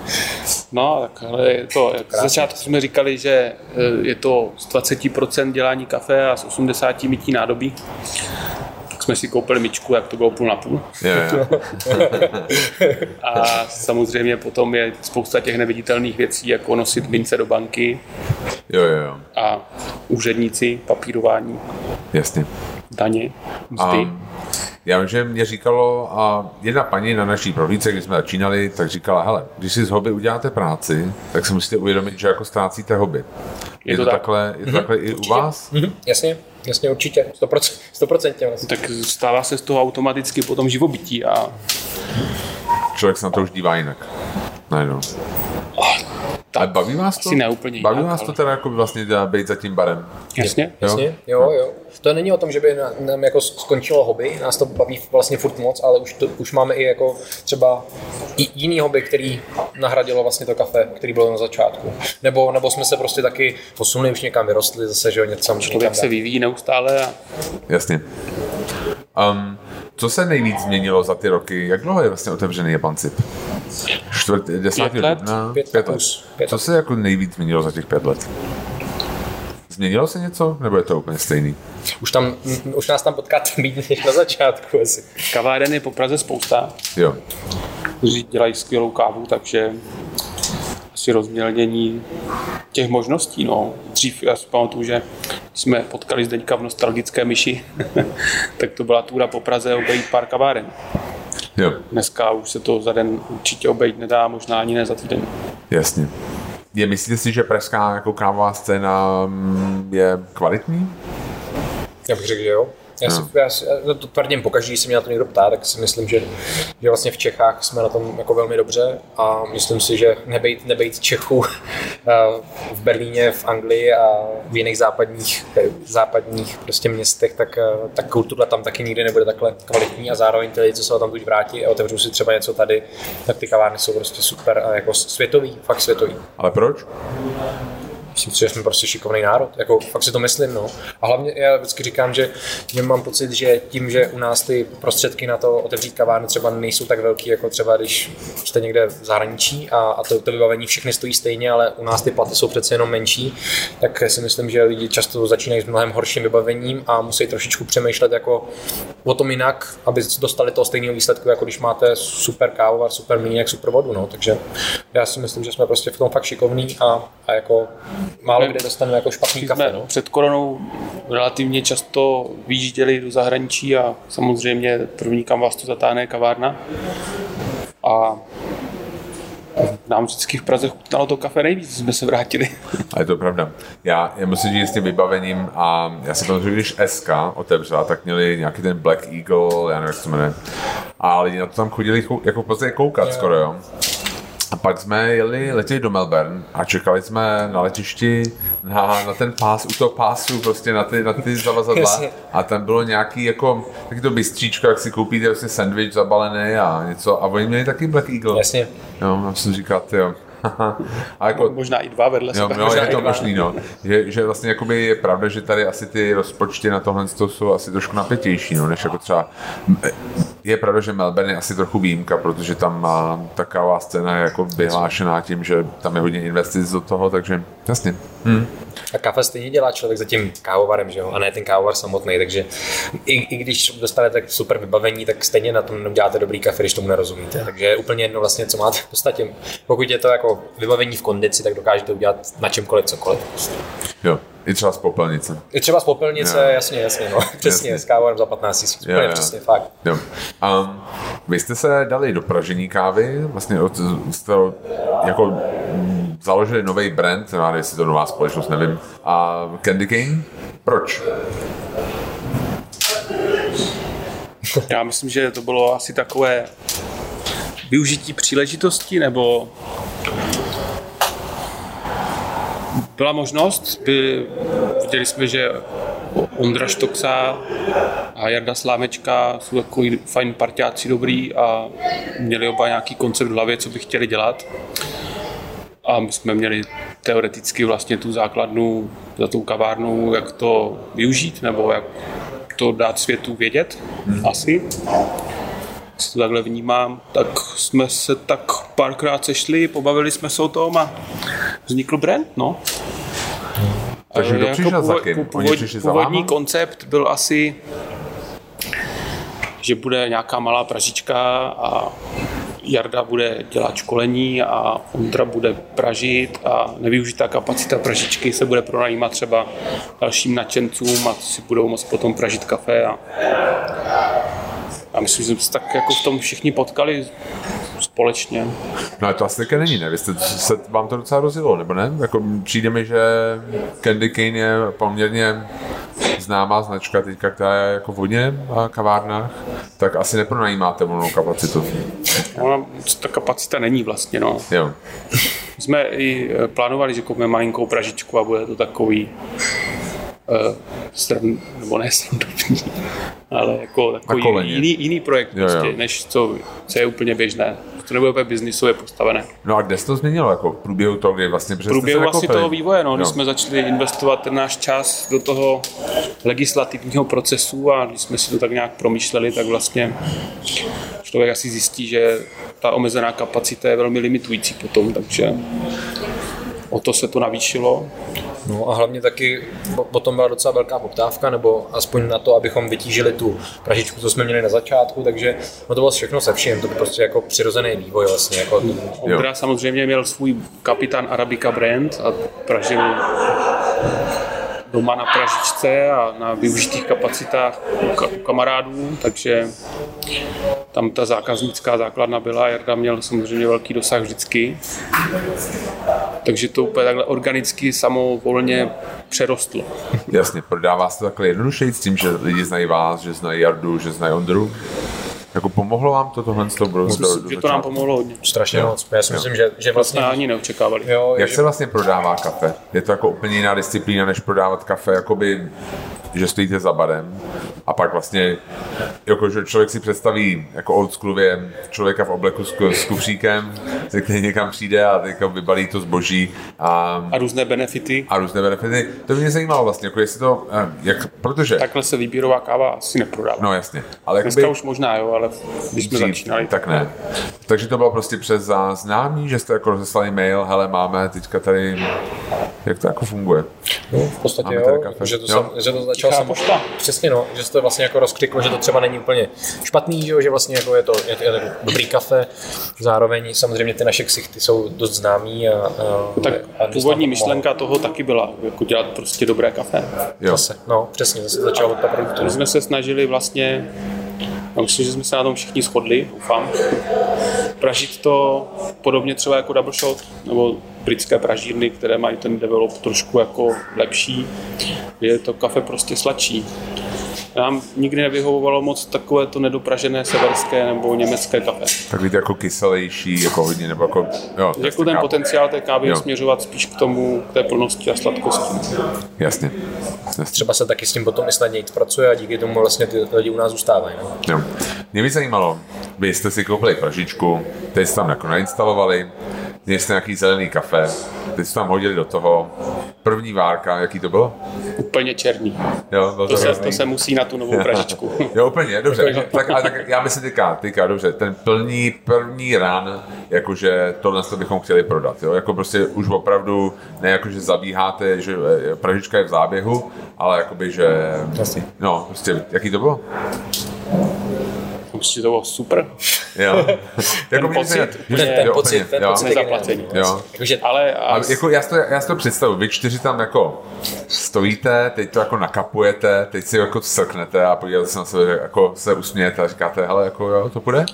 No, tak ale je to, jak z začátku jsme říkali, že eh, je to z 20% dělání kafe a z 80 mytí nádobí. Tak jsme si koupili myčku, jak to bylo půl na půl. Jo, jo. A samozřejmě potom je spousta těch neviditelných věcí, jako nosit mince do banky jo, jo, jo. a úředníci, papírování, Jasně. Daně, mzdy. Um, já vím, že mě říkalo, a jedna paní na naší prohlídce, když jsme začínali, tak říkala, hele, když si z hobby uděláte práci, tak si musíte uvědomit, že jako ztrácíte hobby. Je, to to, tak. takhle, je to takhle i u vás? Mhm, jasně, jasně, určitě, 100%, 100% vlastně. tak stává se z toho automaticky potom živobytí a Člověk se na to už dívá jinak. Najednou. Ale baví vás to? asi ne úplně Baví jinak, vás to ale- teda jako vlastně dělat, být za tím barem? jasně. Jasně, jo, jo. To není o tom, že by nám jako skončilo hobby, nás to baví vlastně furt moc, ale už, to, už máme i jako třeba i jiný hobby, který nahradilo vlastně to kafe, který bylo na začátku. Nebo, nebo jsme se prostě taky posunuli, už někam vyrostli zase, že jo, něco někam Člověk se dál. vyvíjí neustále a Jasně. Um, co se nejvíc změnilo za ty roky? Jak dlouho je vlastně otevřený Japancip? Čtvrt, desátý Pět let? dubna? Pět pět let. Pět Co se jako nejvíc změnilo za těch pět let? Změnilo se něco? Nebo je to úplně stejný? Už, tam, už nás tam potkáte méně než na začátku asi. kaváren je po Praze spousta, Jo. kteří dělají skvělou kávu, takže asi rozmělnění těch možností. No. Dřív já si pamatuju, že jsme potkali Zdeňka v nostalgické myši, tak to byla túra po Praze obejít pár kaváren. Jo, Dneska už se to za den určitě obejít nedá, možná ani ne za týden. jasně. Je, myslíte si, že pražská jako kávová scéna mm, je kvalitní? Já bych řekl, že jo. Já, si, já, si, já to tvrdím pokaždé, když se mě na to někdo ptá, tak si myslím, že, že vlastně v Čechách jsme na tom jako velmi dobře a myslím si, že nebejt, nebejt Čechů eh, v Berlíně, v Anglii a v jiných západních, eh, západních prostě městech, tak, eh, tak kultura tam taky nikdy nebude takhle kvalitní a zároveň ty lidi, co se tam buď vrátí a otevřou si třeba něco tady, tak ty kavárny jsou prostě super a jako světový, fakt světový. Ale proč? Myslím si, že jsme prostě šikovný národ. Jako, fakt si to myslím, no. A hlavně já vždycky říkám, že, mám pocit, že tím, že u nás ty prostředky na to otevřít kavárnu třeba nejsou tak velký, jako třeba když jste někde v zahraničí a, a to, to vybavení všechny stojí stejně, ale u nás ty platy jsou přece jenom menší, tak si myslím, že lidi často začínají s mnohem horším vybavením a musí trošičku přemýšlet jako o tom jinak, aby dostali toho stejného výsledku, jako když máte super kávovar, super mlýnek, super vodu. No. Takže já si myslím, že jsme prostě v tom fakt šikovní a, a jako málo kde dostaneme jako špatný kafe. No. před koronou relativně často vyjížděli do zahraničí a samozřejmě první, kam vás to zatáhne, je kavárna. A nám vždycky v Praze chutnalo to kafe nejvíc, jsme se vrátili. A je to pravda. Já, já musím říct s tím vybavením a já si pamatuju, když SK otevřela, tak měli nějaký ten Black Eagle, já nevím, jak se to jmenuje. A lidi na to tam chodili jako v podstatě koukat skoro, jo. A pak jsme jeli, letěli do Melbourne a čekali jsme na letišti na, na ten pás, u toho pásu, prostě na ty, na ty zavazadla. A tam bylo nějaký jako, taky to bystříčko, jak si koupíte vlastně sandwich zabalený a něco. A oni měli taky Black Eagle. Jasně. Jo, já jsem říkal, ty jo. a jako, Možná i dva vedle Jo, sebe. no, možná je to dva. možný, no. Že, že vlastně jakoby je pravda, že tady asi ty rozpočty na tohle to jsou asi trošku napětější, no, než jako třeba je pravda, že Melbourne je asi trochu výjimka, protože tam má taková scéna je jako vyhlášená tím, že tam je hodně investic do toho, takže jasně. Hm. A kafe stejně dělá člověk za tím kávovarem, že jo? a ne ten kávovar samotný, takže i, i když dostanete super vybavení, tak stejně na tom neuděláte dobrý kafe, když tomu nerozumíte. Takže je úplně jedno vlastně, co máte v podstatě. Pokud je to jako vybavení v kondici, tak dokážete udělat na čemkoliv cokoliv. Jo, i třeba z popelnice. I třeba z popelnice, Jo. jasně, jasně, no. Přesně, Jasně. s kávovarem za 15 tisíc. Úplně jo. přesně, fakt. Jo. Um, vy jste se dali do pražení kávy, vlastně od, jste jako založili nový brand, nevím, jestli to nová společnost, nevím, a Candy King. Proč? Já myslím, že to bylo asi takové využití příležitosti, nebo byla možnost, by, viděli jsme, že Ondra Štoksa a Jarda Slámečka jsou takový fajn partiáci dobrý a měli oba nějaký koncept v hlavě, co by chtěli dělat. A my jsme měli teoreticky vlastně tu základnu za tou kavárnou, jak to využít, nebo jak to dát světu vědět, hmm. asi. To takhle vnímám, tak jsme se tak párkrát sešli, pobavili jsme se o tom a vznikl brand, no. Takže kdo Jako přišel za původ- kým? Oni původ- za Původní koncept byl asi, že bude nějaká malá pražička a Jarda bude dělat školení a Ondra bude pražit a nevyužitá kapacita pražičky se bude pronajímat třeba dalším nadšencům a si budou moct potom pražit kafe a, a myslím, že jsme se tak jako v tom všichni potkali společně. No ale to asi také není, ne? Vy jste, se, vám to docela rozjelo, nebo ne? Jako přijde mi, že Candy Cane je poměrně známá značka teďka, která je jako v hodně a kavárnách, tak asi nepronajímáte volnou kapacitu. Ona, ta kapacita není vlastně, no. Jo. My jsme i eh, plánovali, že koupíme malinkou pražičku a bude to takový srn, nebo ne srandovní, ale jako takový jiný, jiný projekt, Jo, prostě, jo. než co, co je úplně běžné. To nebude úplně biznisově postavené. No a kde se to změnilo jako v průběhu toho, kdy vlastně V průběhu vlastně toho vývoje, no, když jsme začali investovat ten náš čas do toho legislativního procesu a když jsme si to tak nějak promýšleli, tak vlastně člověk asi zjistí, že ta omezená kapacita je velmi limitující potom, takže o to se to navýšilo. No a hlavně taky po- potom byla docela velká poptávka, nebo aspoň na to, abychom vytížili tu pražičku, co jsme měli na začátku, takže no to bylo všechno se vším, to byl prostě jako přirozený vývoj vlastně. Jako, Ondra samozřejmě měl svůj kapitán Arabica brand a pražil doma na pražičce a na využitých kapacitách u ka- u kamarádů, takže tam ta zákaznická základna byla. Jarda měl samozřejmě velký dosah vždycky. Takže to úplně takhle organicky samovolně přerostlo. Jasně, prodává se to takhle jednodušeji s tím, že lidi znají vás, že znají Jardu, že znají Ondru. Jako pomohlo vám to tohle do, do, Že to nám pomohlo hodně. strašně moc. Já si myslím, že, že To jsme vlastně ani neočekávali. jo, Jak že, se vlastně prodává kafe? Je to jako úplně jiná disciplína, než prodávat kafe, jakoby, že stojíte za barem a pak vlastně, jako, že člověk si představí jako oldschoolově člověka v obleku s, s kufříkem, se který někam přijde a teďka vybalí to zboží a, A různé benefity. a různé benefity. To by mě zajímalo vlastně, jako jestli to, eh, jak, protože, Takhle se výběrová káva asi neprodává. no jasně, ale Dneska jakoby, už možná jo, ale když jsme dřív, začínali, tak ne. Takže to bylo prostě přes známí, že jste jako rozeslali mail, hele, máme teďka tady, jak to jako funguje? no, v podstatě Máme tady jo, že to, Jo. sam, že to Tichá samo, pošta. Přesně no, že se to vlastně jako rozkřiklo, že to třeba není úplně špatný, že, jo, že vlastně jako je to, je to, je to dobrý kafe, zároveň samozřejmě ty naše ksichty jsou dost známý a, a, tak a původní myšlenka toho taky byla, jako dělat prostě dobré kafe. Jo. Zase, no, přesně, zase začalo od ta produktu. My jsme se snažili vlastně, já myslím, že jsme se na tom všichni shodli, doufám, pražit to podobně třeba jako Double Shot, nebo britské pražírny, které mají ten develop trošku jako lepší, je to kafe prostě sladší. Nám nikdy nevyhovovalo moc takové to nedopražené severské nebo německé kafe. Tak víte, jako kyselější, jako hodně, nebo jako, jo, Jako ten chápu. potenciál té kávy je Jo. směřovat spíš k tomu, k té plnosti a sladkosti. Jasně. Jasně. Třeba se taky s tím potom i snadněji pracuje a díky tomu vlastně ty lidi u nás zůstávají. No. Jo. Mě by zajímalo, vy jste si koupili pražičku, teď jste tam jako nainstalovali, měli jste nějaký zelený kafe, teď jste tam hodili do toho, první várka, jaký to bylo? Úplně černý. Jo, bylo To se, hrozný. to se musí na tu novou pražičku. Jo, úplně, dobře. No, tak, ale tak já myslím teďka, teďka, dobře, ten plný, první ran, jakože tohle to bychom chtěli prodat, jo, jako prostě už opravdu, ne jako, že zabíháte, že eh, pražička je v záběhu, ale jakoby, že, Jasně. no, prostě, jaký to bylo? Určitě to bylo super. Jo. jako mě pocit, se- ten- že- ten jo, pocit, úplně, ten jo. pocit Nezaplacení. geniální. Jo. Jakože Ale a, A jako já si, to, já si to představu, vy čtyři tam jako stojíte, teď to jako nakapujete, teď si jako srknete a podíváte se na sebe, jako se usmějete a říkáte, hele, jako jo, to půjde?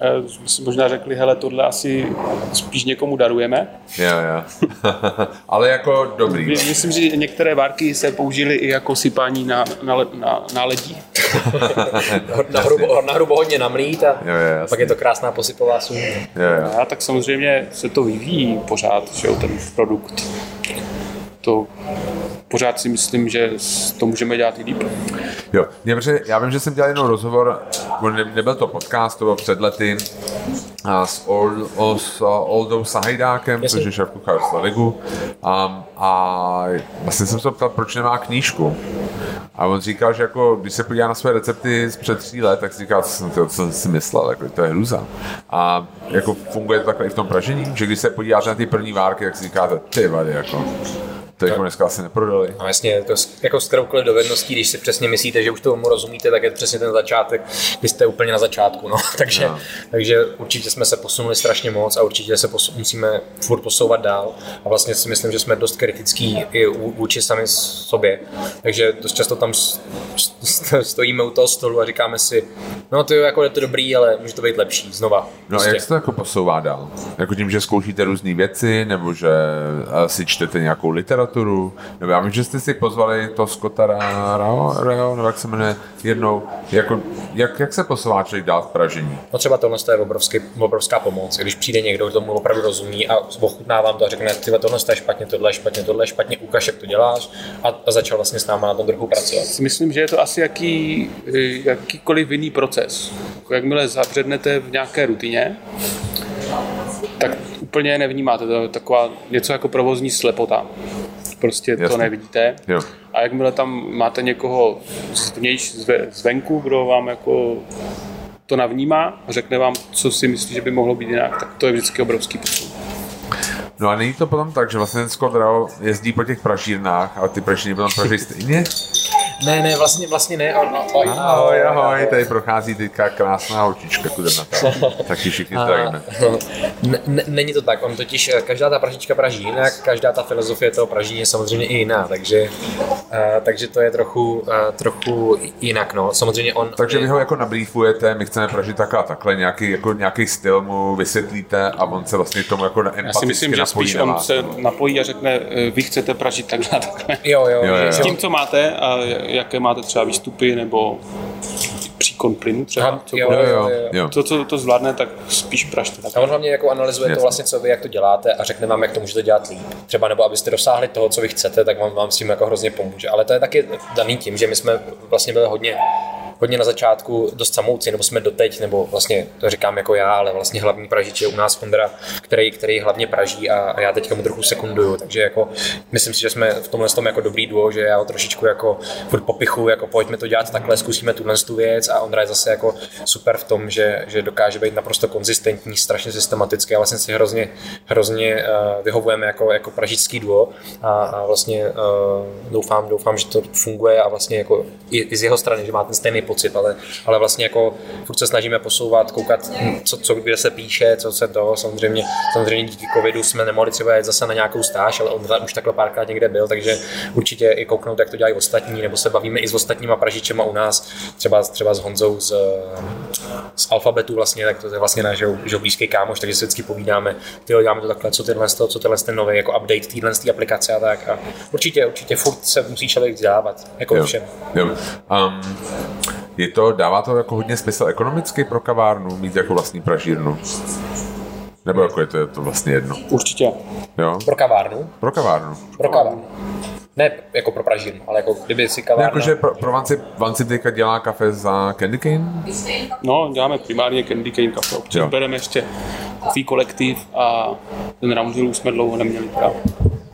eh, jsme si možná řekli, hele, tohle asi spíš někomu darujeme. Jo, jo. Ale jako dobrý. My- Myslím, že některé várky se použily i jako sypání na, na, na, na ledí. Na hrubo, na hrubo hodně namlít a Jo, jo, jasně. pak je to krásná posypová sůl. Jo, jo. A tak samozřejmě se to vyvíjí pořád, že jo, ten produkt. To pořád si myslím, že to můžeme dělat i líp. Jo, já vím, že jsem dělal jenom rozhovor, ne, nebyl to podcast, to bylo před lety, a s, Old, o, s Oldou Sahajdákem, což je šéf kuchař z Ligu. A, a vlastně jsem se ptal, proč nemá knížku. A on říkal, že jako, když se podívá na své recepty z před tří let, tak si říká, co jsem, to, co jsem si myslel, jako, to je hruza. A jako funguje to takhle i v tom pražení, že když se podíváte na ty první várky, tak si říkáte, ty vady, jako, to jako dneska asi neprodali. No jasně, to jako s kteroukoliv dovedností, když si přesně myslíte, že už tomu rozumíte, tak je přesně ten začátek, kdy jste úplně na začátku. No. takže, no. takže určitě jsme se posunuli strašně moc a určitě se posu, musíme furt posouvat dál. A vlastně si myslím, že jsme dost kritický i vůči sami sobě. Takže dost často tam stojíme u toho stolu a říkáme si, no to je jako je to dobrý, ale může to být lepší znova. No prostě. a jak se to jako posouvá dál? Jako tím, že zkoušíte různé věci, nebo že si čtete nějakou literaturu, literaturu, nebo já vím, že jste si pozvali to Scotta Rao, Rao nebo jak se jmenuje, jednou, jako, jak, jak se posouvá člověk dál v pražení? No třeba tohle je obrovský, obrovská pomoc, když přijde někdo, kdo tomu opravdu rozumí a ochutná vám to a řekne, tyhle tohle je špatně, tohle je špatně, tohle je špatně, ukaž, jak to děláš a, a začal vlastně s náma na tom trochu pracovat. Myslím, že je to asi jaký, jakýkoliv jiný proces. Jakmile zabřednete v nějaké rutině, tak úplně nevnímáte. To je taková něco jako provozní slepota prostě Jasně. to nevidíte. Jo. A jakmile tam máte někoho zvnějš, zvenku, kdo vám jako to navnímá a řekne vám, co si myslí, že by mohlo být jinak, tak to je vždycky obrovský posun. No a není to potom tak, že vlastně ten Scott Rao jezdí po těch pražírnách a ty pražírny potom praží stejně? Ne, ne, vlastně, vlastně ne. Ahoj, ahoj, ahoj, tady prochází teďka krásná holčička kudrnatá. Taky všichni zdravíme. Není to tak, on totiž, eh, každá ta pražička praží jinak, každá ta filozofie toho praží je samozřejmě i jiná, takže, uh, takže to je trochu, uh, trochu jinak, no. Samozřejmě on... Takže vy ho jako nabrýfujete, my chceme pražit takhle takhle, nějaký, jako nějaký styl mu vysvětlíte a on se vlastně tomu jako empaticky Já si myslím, že spíš on se napojí a řekne, vy chcete pražit takhle takhle. Jo, jo, jo, jo. S tím, co máte a jaké máte třeba výstupy nebo příkon plynu třeba, co, jo, jo, jo. To, co to zvládne, tak spíš pražte. Tak. A on hlavně jako analyzuje Jasně. to vlastně, co vy, jak to děláte a řekne vám, jak to můžete dělat líp. Třeba nebo abyste dosáhli toho, co vy chcete, tak vám, vám s tím jako hrozně pomůže. Ale to je taky daný tím, že my jsme vlastně byli hodně hodně na začátku dost samouci, nebo jsme doteď, nebo vlastně to říkám jako já, ale vlastně hlavní pražič je u nás Fondra, který, který hlavně praží a, a já teďka mu trochu sekunduju, takže jako myslím si, že jsme v tomhle tom jako dobrý duo, že já ho trošičku jako furt popichu, jako pojďme to dělat takhle, zkusíme tuhle tu věc a Ondra je zase jako super v tom, že, že dokáže být naprosto konzistentní, strašně systematický a vlastně si hrozně, hrozně uh, vyhovujeme jako, jako pražický duo. A, a vlastně uh, doufám, doufám, že to funguje a vlastně jako i, i z jeho strany, že má ten stejný pocit, ale, ale vlastně jako furt se snažíme posouvat, koukat, co, co kde se píše, co se to, samozřejmě, samozřejmě díky covidu jsme nemohli třeba jít zase na nějakou stáž, ale on už takhle párkrát někde byl, takže určitě i kouknout, jak to dělají ostatní, nebo se bavíme i s ostatníma pražičema u nás, třeba, třeba s Honzou z, z Alfabetu vlastně, tak to je vlastně náš že, blízký kámoš, takže se vždycky povídáme, ty děláme to takhle, co tyhle, co tyhle ten nový jako update téhle aplikace a tak. A určitě, určitě furt se musí člověk vzdělávat, jako jo. všem. Jo. Um, je to, dává to jako hodně smysl ekonomicky pro kavárnu mít jako vlastní pražírnu? Nebo jako je to, je to vlastně jedno? Určitě. Jo? Pro kavárnu? Pro kavárnu. Pro kavárnu. Ne jako pro pražírnu, ale jako kdyby si kavárna... Jakože pro, pro Vanci, Vanci teďka dělá kafe za Candy Cane? No, děláme primárně Candy Cane kafe. Občas bereme ještě Coffee kolektiv a ten Roundhill jsme dlouho neměli právě.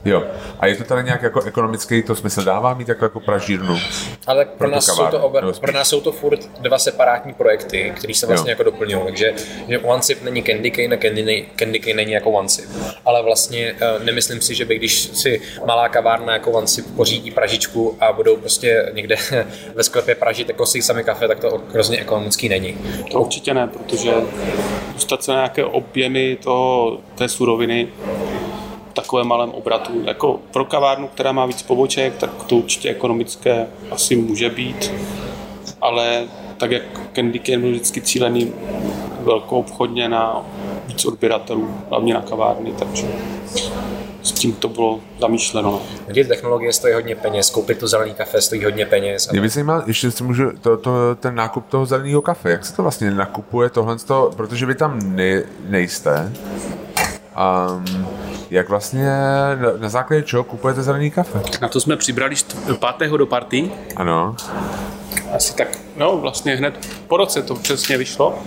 Jo. A je to tady nějak jako ekonomický, to smysl dává mít jako, jako pražírnu? Ale pro, pro, nás jsou to oba, pro nás jsou to furt dva separátní projekty, které se vlastně jo. jako doplňují. Takže že OneSip není Candy Cane a Candy, Candy Cane není jako OneSip. Ale vlastně uh, nemyslím si, že by když si malá kavárna jako OneSip pořídí pražičku a budou prostě někde ve sklepě pražit jako si sami kafe, tak to hrozně ekonomický není. To určitě ne, protože dostat se na nějaké objemy toho, té suroviny takovém malém obratu. Jako pro kavárnu, která má víc poboček, tak to určitě ekonomické asi může být, ale tak jak Candy Cane byl vždycky cílený velkou obchodně na víc odběratelů, hlavně na kavárny, takže s tím to bylo zamýšleno. Kdy technologie stojí hodně peněz, koupit to zelený kafe stojí hodně peněz. Mě by zajímalo, ještě si můžu, to, to, ten nákup toho zeleného kafe, jak se to vlastně nakupuje tohle, protože vy tam ne, nejste. Um, Jak vlastně, na, základě čeho kupujete zelený kafe? Na to jsme přibrali št- 5. do party. Ano. Asi tak, no vlastně hned po roce to přesně vyšlo.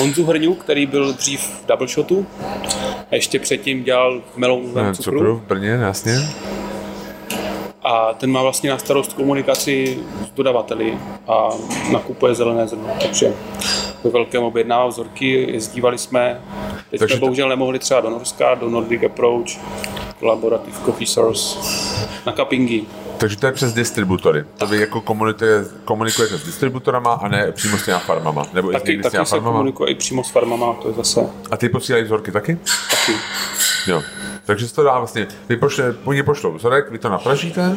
Honzu Hrňu, který byl dřív v Double Shotu, a ještě předtím dělal v melounovém Ne, cukru. cukru v Brně, jasně. A ten má vlastně na starost komunikaci s dodavateli a nakupuje zelené zrno. Takže ve velkém objednává vzorky, jezdívali jsme. Teď Takže jsme to- bohužel nemohli třeba do Norska, do Nordic Approach, Collaborative Coffee Source, na cuppingy. Takže to je přes distributory. To vy jako komunikujete, komunikujete s distributorama a ne přímo s těma farmama. Nebo Taky, s taky se farmama. komunikuje i přímo s farmama, to je zase A ty posílají vzorky taky? taky. Jo. Takže se to dá vlastně, vy pošle, oni pošlou vzorek, vy to napražíte,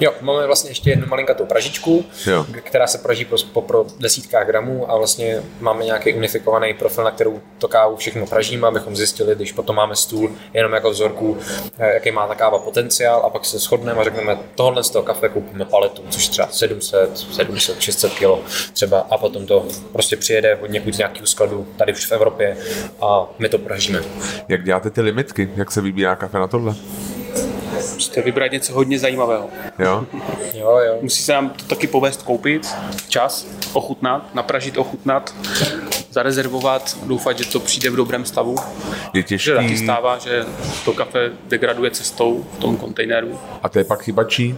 Jo, máme vlastně ještě jednu malinkatou pražičku, Jo. která se praží pro, po, pro desítkách gramů a vlastně máme nějaký unifikovaný profil, na kterou to kávu všechno pražíme, abychom zjistili, když potom máme stůl jenom jako vzorku, eh, jaký má ta káva potenciál a pak se shodneme a řekneme, tohle z toho kafe koupíme paletu, což třeba 700, 700, 600 kg třeba a potom to prostě přijede od někud z nějakého skladu tady už v Evropě a my to pražíme. jak děláte ty limitky, jak se vybírá kafe na tohle. Musíte vybrat něco hodně zajímavého. Jo? Jo, jo. Musí se nám to taky povést koupit, čas, ochutnat, napražit, ochutnat, zarezervovat, doufat, že to přijde v dobrém stavu. Je Že taky těžký. stává, že to kafe degraduje cestou v tom kontejneru. A to je pak chyba čí?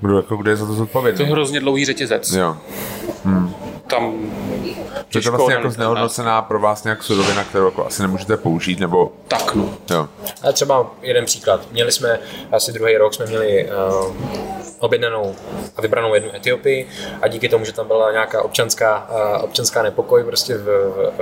Kdo, jako, kdo je za to To je zodpovědný? hrozně dlouhý řetězec. Jo. Tam To je těžko to vlastně jako znehodnocená pro vás nějak surovina, kterou jako asi nemůžete použít, nebo Tak no. jo. Ale třeba jeden příklad. Měli jsme asi druhý rok jsme měli uh, objednanou a vybranou jednu Etiopii a díky tomu, že tam byla nějaká občanská, uh, občanská nepokoj prostě v,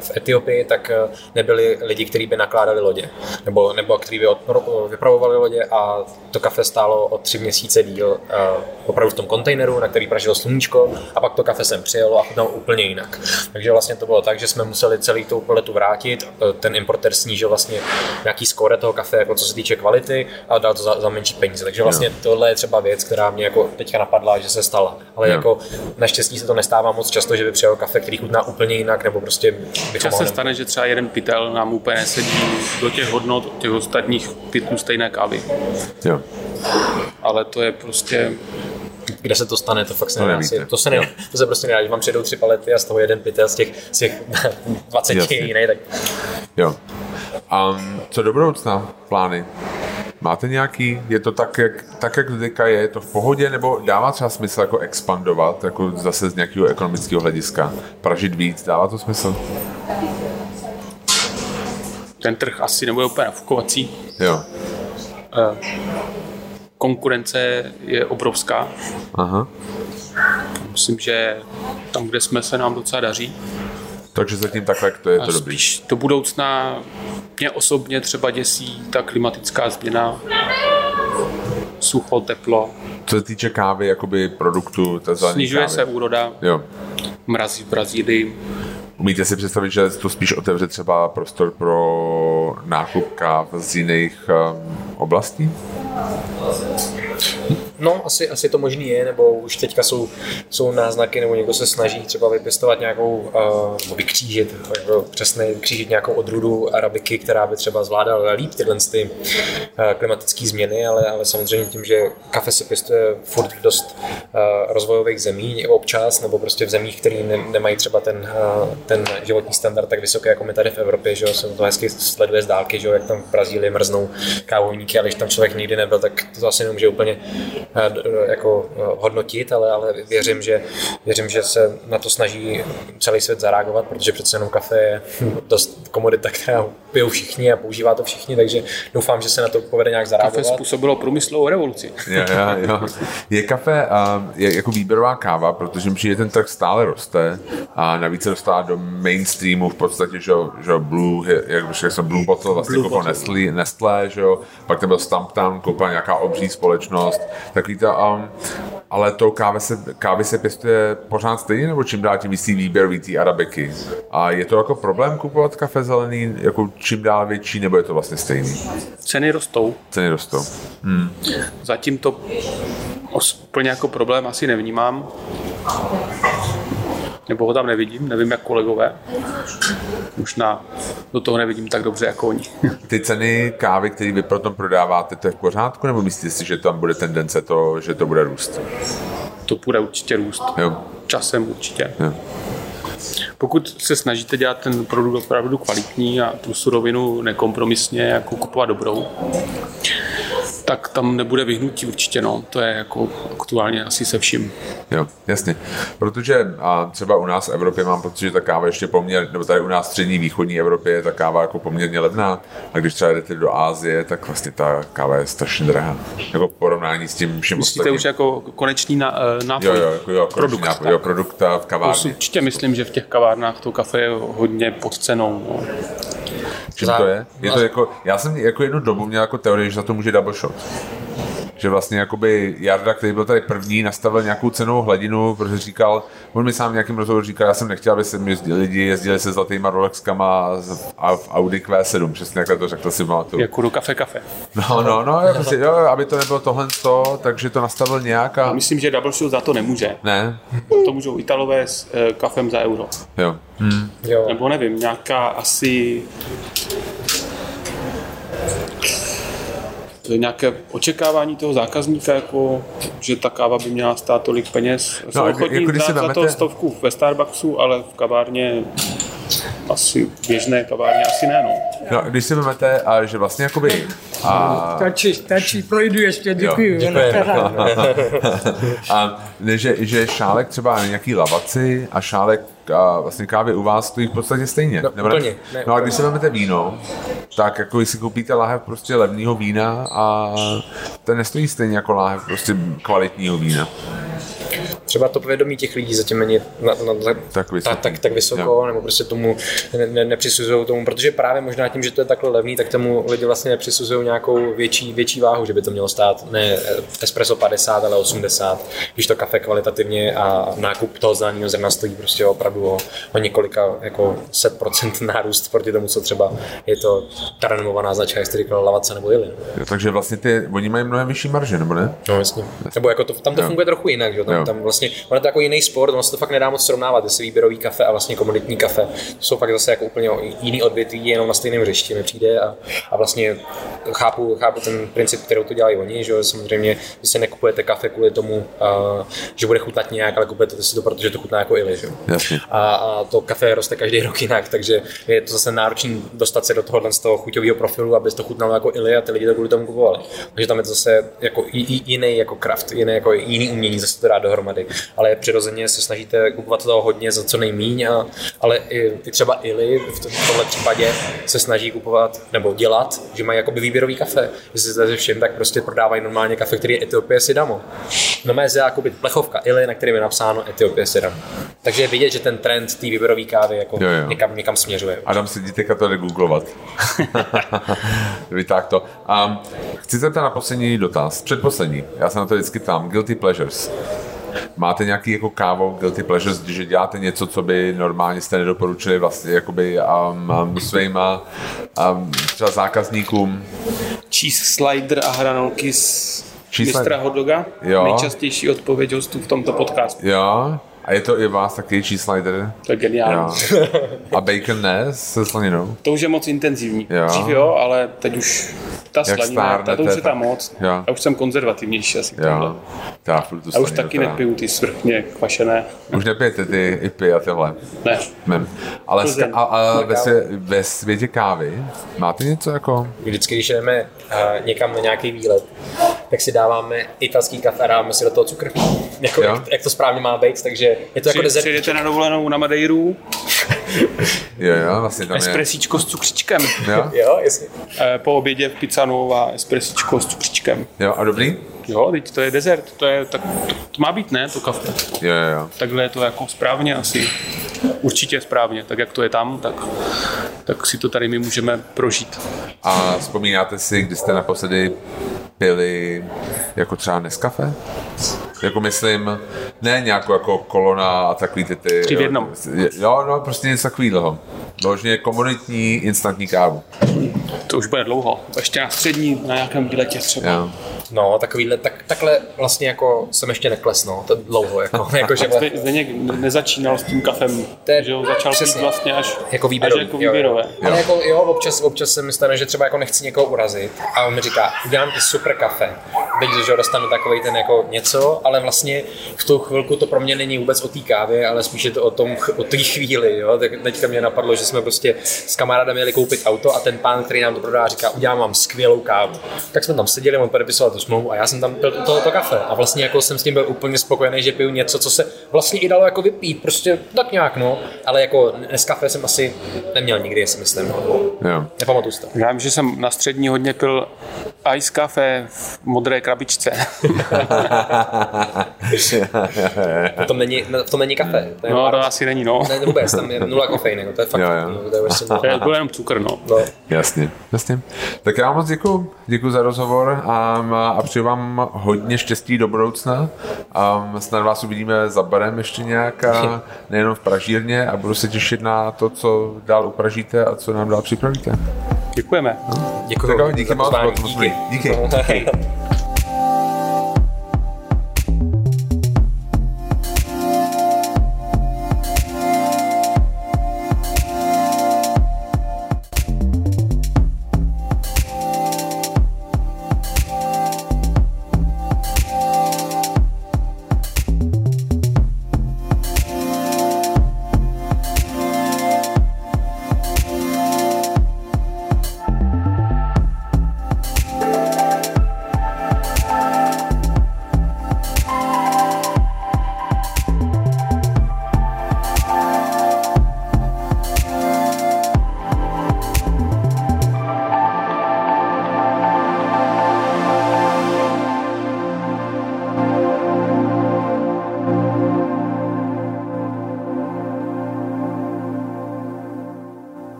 v, Etiopii, tak uh, nebyli lidi, kteří by nakládali lodě nebo, nebo kteří by odpro- vypravovali lodě a to kafe stálo o tři měsíce díl uh, opravdu v tom kontejneru, na který pražilo sluníčko a pak to kafe sem přijelo a chutnalo úplně jinak. Takže vlastně to bylo tak, že jsme museli celý tou paletu vrátit, eh, ten importer snížil vlastně nějaký skóre toho kafe, jako co se týče kvality a dal to za, za menší peníze. Takže vlastně tohle je třeba věc, která mě jako teďka napadla, že se stala. Ale Jo. jako naštěstí se to nestává moc často, že by přijel kafe, který chutná úplně jinak, nebo prostě Čas se stane, že třeba jeden pytel nám úplně nesedí do těch hodnot těch ostatních pytlů stejné kávy. jo. Ale to je prostě kde se to stane, to fakt se To nedá. nevíte. si- To se, nedá, to se prostě nedá, že vám přijdou tři palety a z toho jeden pytel z těch, z těch 20 Jasně. je jiný, tak jo. Um, co do budoucna plány? Máte nějaký, je to tak, jak, tak, jak teďka je, je to v pohodě, nebo dává třeba smysl jako expandovat, jako zase z nějakého ekonomického hlediska, pražit víc, dává to smysl? ten trh asi nebude úplně nafukovací. Jo. Eh, Konkurence je obrovská. Aha. Myslím, že tam, kde jsme, se nám docela daří. Takže zatím takhle to je to dobrý. spíš do budoucna mě osobně třeba děsí ta klimatická změna. Sucho, teplo, Co se týče kávy, jakoby produktu, zelené snižuje kávy. se úroda, Jo. mrazí v Brazílii. Umíte si představit, že to spíš otevře třeba prostor pro nákup káv z jiných um, oblastí? 忘れました。No, asi, asi to možný je, nebo už teďka jsou, jsou náznaky, nebo někdo se snaží třeba vypěstovat nějakou, uh, nebo vykřížit, jako přesně vykřížit nějakou odrůdu arabiky, která by třeba zvládala líp tyhle ty uh, klimatické změny, ale, ale samozřejmě tím, že kafe se pěstuje furt dost uh, rozvojových zemí občas, nebo prostě v zemích, které ne, nemají třeba ten, uh, ten životní standard tak vysoký, jako my tady v Evropě, že jo, se to hezky sleduje z dálky, že jo, jak tam v Brazílii mrznou kávovníky, ale když tam člověk nikdy nebyl, tak to asi nemůže úplně jako eh, hodnotit, ale, ale věřím, že, věřím, že se na to snaží celý svět zareagovat, protože přece jenom kafe je dost komodita, která pijou všichni a používá to všichni, takže doufám, že se na to povede nějak Kafe zareagovat. způsobilo průmyslovou revoluci. Jo, jo, jo. Je kafe um, je jako výběrová káva, protože mi přijde, ten trh stále roste a navíc se dostává do mainstreamu v podstatě, že, jo, že Blue, jak bych řekl, Blue Bottle vlastně Blue koupil Bottle. Nestlé, Nestlé, že jo, pak tam byl Stumptown, koupila nějaká obří společnost, takový to, um, ale to kávy se, kávy se pěstuje pořád stejně, nebo čím dál tím víc tý výběrový té arabiky. A je to jako problém kupovat kafe zelený, jako čím dál větší, nebo je to vlastně stejný? Ceny rostou. Ceny rostou. Zatím to úplně jako problém asi nevnímám. nebo ho tam nevidím, nevím jak kolegové. Možná do toho nevidím tak dobře jako oni. Ty ceny kávy, které vy potom prodáváte, to je v pořádku, nebo myslíte si, že tam bude tendence to, že to bude růst? To bude určitě růst. Jo. Časem určitě. Jo. Pokud se snažíte dělat ten produkt opravdu kvalitní a tu surovinu nekompromisně jako kupovat dobrou, tak tam nebude vyhnutí určitě, no. To je jako aktuálně asi se vším. Jo, jasně. Protože a třeba u nás v Evropě mám pocit, že ta káva ještě poměrně, nebo tady u nás v střední východní Evropě je ta káva jako poměrně levná. A když třeba jdete do Ázie, tak vlastně ta káva je strašně drahá. Jako v porovnání s tím vším Myslíte ostatním. už jako konečný na, eh, nápoj? Jo, jo, jako jo, produkt. produkt, jo, produkt v kavárně. si určitě myslím, že v těch kavárnách to kafe je hodně pod cenou. No. Čím to je? je to jako, já jsem jako jednu dobu měl jako teorii, že za to může double shot. Že vlastně jakoby Jarda, který byl tady první, nastavil nějakou cenovou hladinu, protože říkal, on mi sám v nějakým rozhovoru říkal, já jsem nechtěl, aby se mi jezdili, lidi jezdili se zlatýma Rolexkama a v Audi Q7, přesně takhle to řekl, to si pamatuju. Jako do kafe kafe. No, no, no, jako si, jo, aby to nebylo tohle to, takže to nastavil nějak a... Myslím, že Double Shot za to nemůže. Ne, To můžou Italové s eh, kafem za euro. jo. Hm. Jo. Nebo nevím, nějaká asi nějaké očekávání toho zákazníka, jako, že ta káva by měla stát tolik peněz. Jsou jako- ochotní jako dát za to stovku ve Starbucksu, ale v kavárně asi běžné kavárně asi ne, no. No, když si vezmete, a že vlastně jakoby... A, Stačí, stačí, projdu ještě, děkuji. Děkujeme. a ne, že, že šálek třeba na nějaký lavaci a šálek a vlastně kávy u vás stojí v podstatě stejně. No, Nebo úplně, Ne? ne, no a když si vezmete víno, tak jako když si koupíte láhev prostě levného vína a ten nestojí stejně jako láhev prostě kvalitního vína. Třeba to povědomí těch lidí zatím není na, na, na, Tak vysoký. tak, tak, tak vysoko, Jo. nebo prostě tomu ne, ne, nepřisuzují tomu, protože právě možná tím, že to je takhle levný, tak tomu lidi vlastně nepřisuzují nějakou větší, větší váhu, že by to mělo stát ne espresso 50, ale 80, když to kafe kvalitativně a nákup toho zeleného zrna stojí prostě opravdu o, o několika jako set procent nárůst proti tomu, co třeba je to ta renomovaná značka, jak jste říkal, Lavaca nebo Ili. Jo, takže vlastně ty, oni mají mnohem vyšší marže, nebo ne? No jasně. Nebo jako to, tam to Jo. funguje trochu jinak, že? jo? Jo. Tam, tam vlastně, ono je to jako jiný sport, ono se to fakt nedá moc srovnávat, jestli výběrový kafe a vlastně komoditní kafe. To jsou fakt zase jako úplně jiný odvětví, jenom na stejném hřišti mi přijde a, a vlastně chápu, chápu ten princip, kterou to dělají oni, že samozřejmě, že si nekupujete kafe kvůli tomu, uh, že bude chutnat nějak, ale kupujete si to, protože to chutná jako ili, že? Jasně. A, a, to kafe roste každý rok jinak, takže je to zase náročné dostat se do tohohle z toho chuťového profilu, aby to chutnalo jako ili a ty lidi to kvůli tomu kupovali. Takže tam je to zase jako jiný jako kraft, jiný jako jiný umění zase to dát dohromady. Ale přirozeně se snažíte kupovat toho hodně za co nejmíň, a, ale i, i třeba ili v, tom, v tomhle případě se snaží kupovat nebo dělat, že mají jakoby výběrový kafe. Jestli jste všem, tak prostě prodávají normálně kafe, který je Etiopie Sidamo. No mé jakoby plechovka ili, na kterém je napsáno Etiopie Sidamo. Takže je vidět, že ten trend té výběrové kávy jako Jo, jo. Někam, někam směřuje. Adam sedí teďka to googlovat. Vytáh to. Um, chci se na poslední dotaz, předposlední. Já se na to vždycky ptám. Guilty pleasures. Máte nějaký jako kávo guilty pleasures, že děláte něco, co by normálně jste nedoporučili vlastně jakoby um, um, svýma um, třeba zákazníkům? Cheese slider a hranolky z Cheese mistra. Hodoga. Jo. Nejčastější odpověď hostů v tomto podcastu. Jo? A je to i vás taky cheese slider? To je geniální. Jo. A bacon ne se slaninou? To už je moc intenzivní. Jo. Dřív jo, ale teď už ta Jak slanina, ta to už stárnete, je tak- moc. jo. Já už jsem konzervativnější asi. Já, furt tu Já už slaninu taky teda. nepiju ty svrchně kvašené. Už nepijete ty ipy a tyhle. Ne. Mem. Ale ska- a, a ve, svě, ve světě kávy máte něco jako... Vždycky, když jdeme uh, někam na nějaký výlet, tak si dáváme italský kafe a dáváme si do toho cukr. Jako, Jo. jak, jak, to správně má být, takže je to jako Při, dezert. přijedete na dovolenou na Madeiru, Jo, jo, vlastně tam je... espresíčko s cukřičkem. Jo, Jo, jasně. Eh, Po obědě v Pizzanu a espresíčko s cukřičkem. jo, a dobrý? Jo, teď to je dezert, to, je, tak, to, to má být, ne, to kafe. Jo, jo, jo. Takhle je to jako správně asi. Určitě správně, tak jak to je tam, tak, tak si to tady my můžeme prožít. A vzpomínáte si, kdy jste naposledy pili jako třeba Nescafe? Jako myslím, ne nějakou jako kolona a takový ty ty... Tři v jednom. Jo, no, prostě něco takového. Vložně komunitní instantní kávu. To už bude dlouho. Ještě na střední, na nějakém výletě třeba. Jo. No, takovýhle, tak, takhle vlastně jako jsem ještě nekles, no, to je dlouho, jako, jako že Zde, Zdeněk nezačínal s tím kafem, To je- že ho začal přesně. pít vlastně až jako výběrový. Až jako jo, jo. výběrové. Ale jako jo, občas, občas se mi stane, že třeba jako nechci někoho urazit a on mi říká, udělám ti super kafe. Teď, že dostanu takový ten jako něco, ale vlastně v tu chvilku to pro mě není vůbec o té kávě, ale spíš je to o tom, o té chvíli, jo. Tak teďka mě napadlo, že jsme prostě s kamarádem jeli koupit auto a ten pán, který nám to prodá, říká, udělám vám skvělou kávu. Tak jsme tam seděli, on podepisoval tu smlouvu a já jsem tam pil tohoto kafe a vlastně jako jsem s tím byl úplně spokojený, že piju něco, co se vlastně i dalo jako vypít, prostě tak nějak, no. Ale jako z kafe jsem asi neměl nikdy, si myslím. Jo. Nepamatuju to. Já vím, že jsem na střední hodně pil ice kafe v modré krabičce. V tom není, v tom není kafe. To je No, to pár- asi není, no. Ne, vůbec, tam je nula kofeinu, to je fakt, Jo, jo, jo. to je vlastně, To je- jenom cukr, no. no. Jasně, jasně. Tak já vám moc děkuji. Děkuji za rozhovor a, a přeju vám hodně štěstí do budoucna. A snad vás uvidíme za barem ještě nějak a nejenom v Pražírně a budu se těšit na to, co dál upražíte a co nám dál připravíte. Děkujeme. Děkuji Tak jo, díky za moc, pozvání. bylo to moc dobrý. Díky. Díky.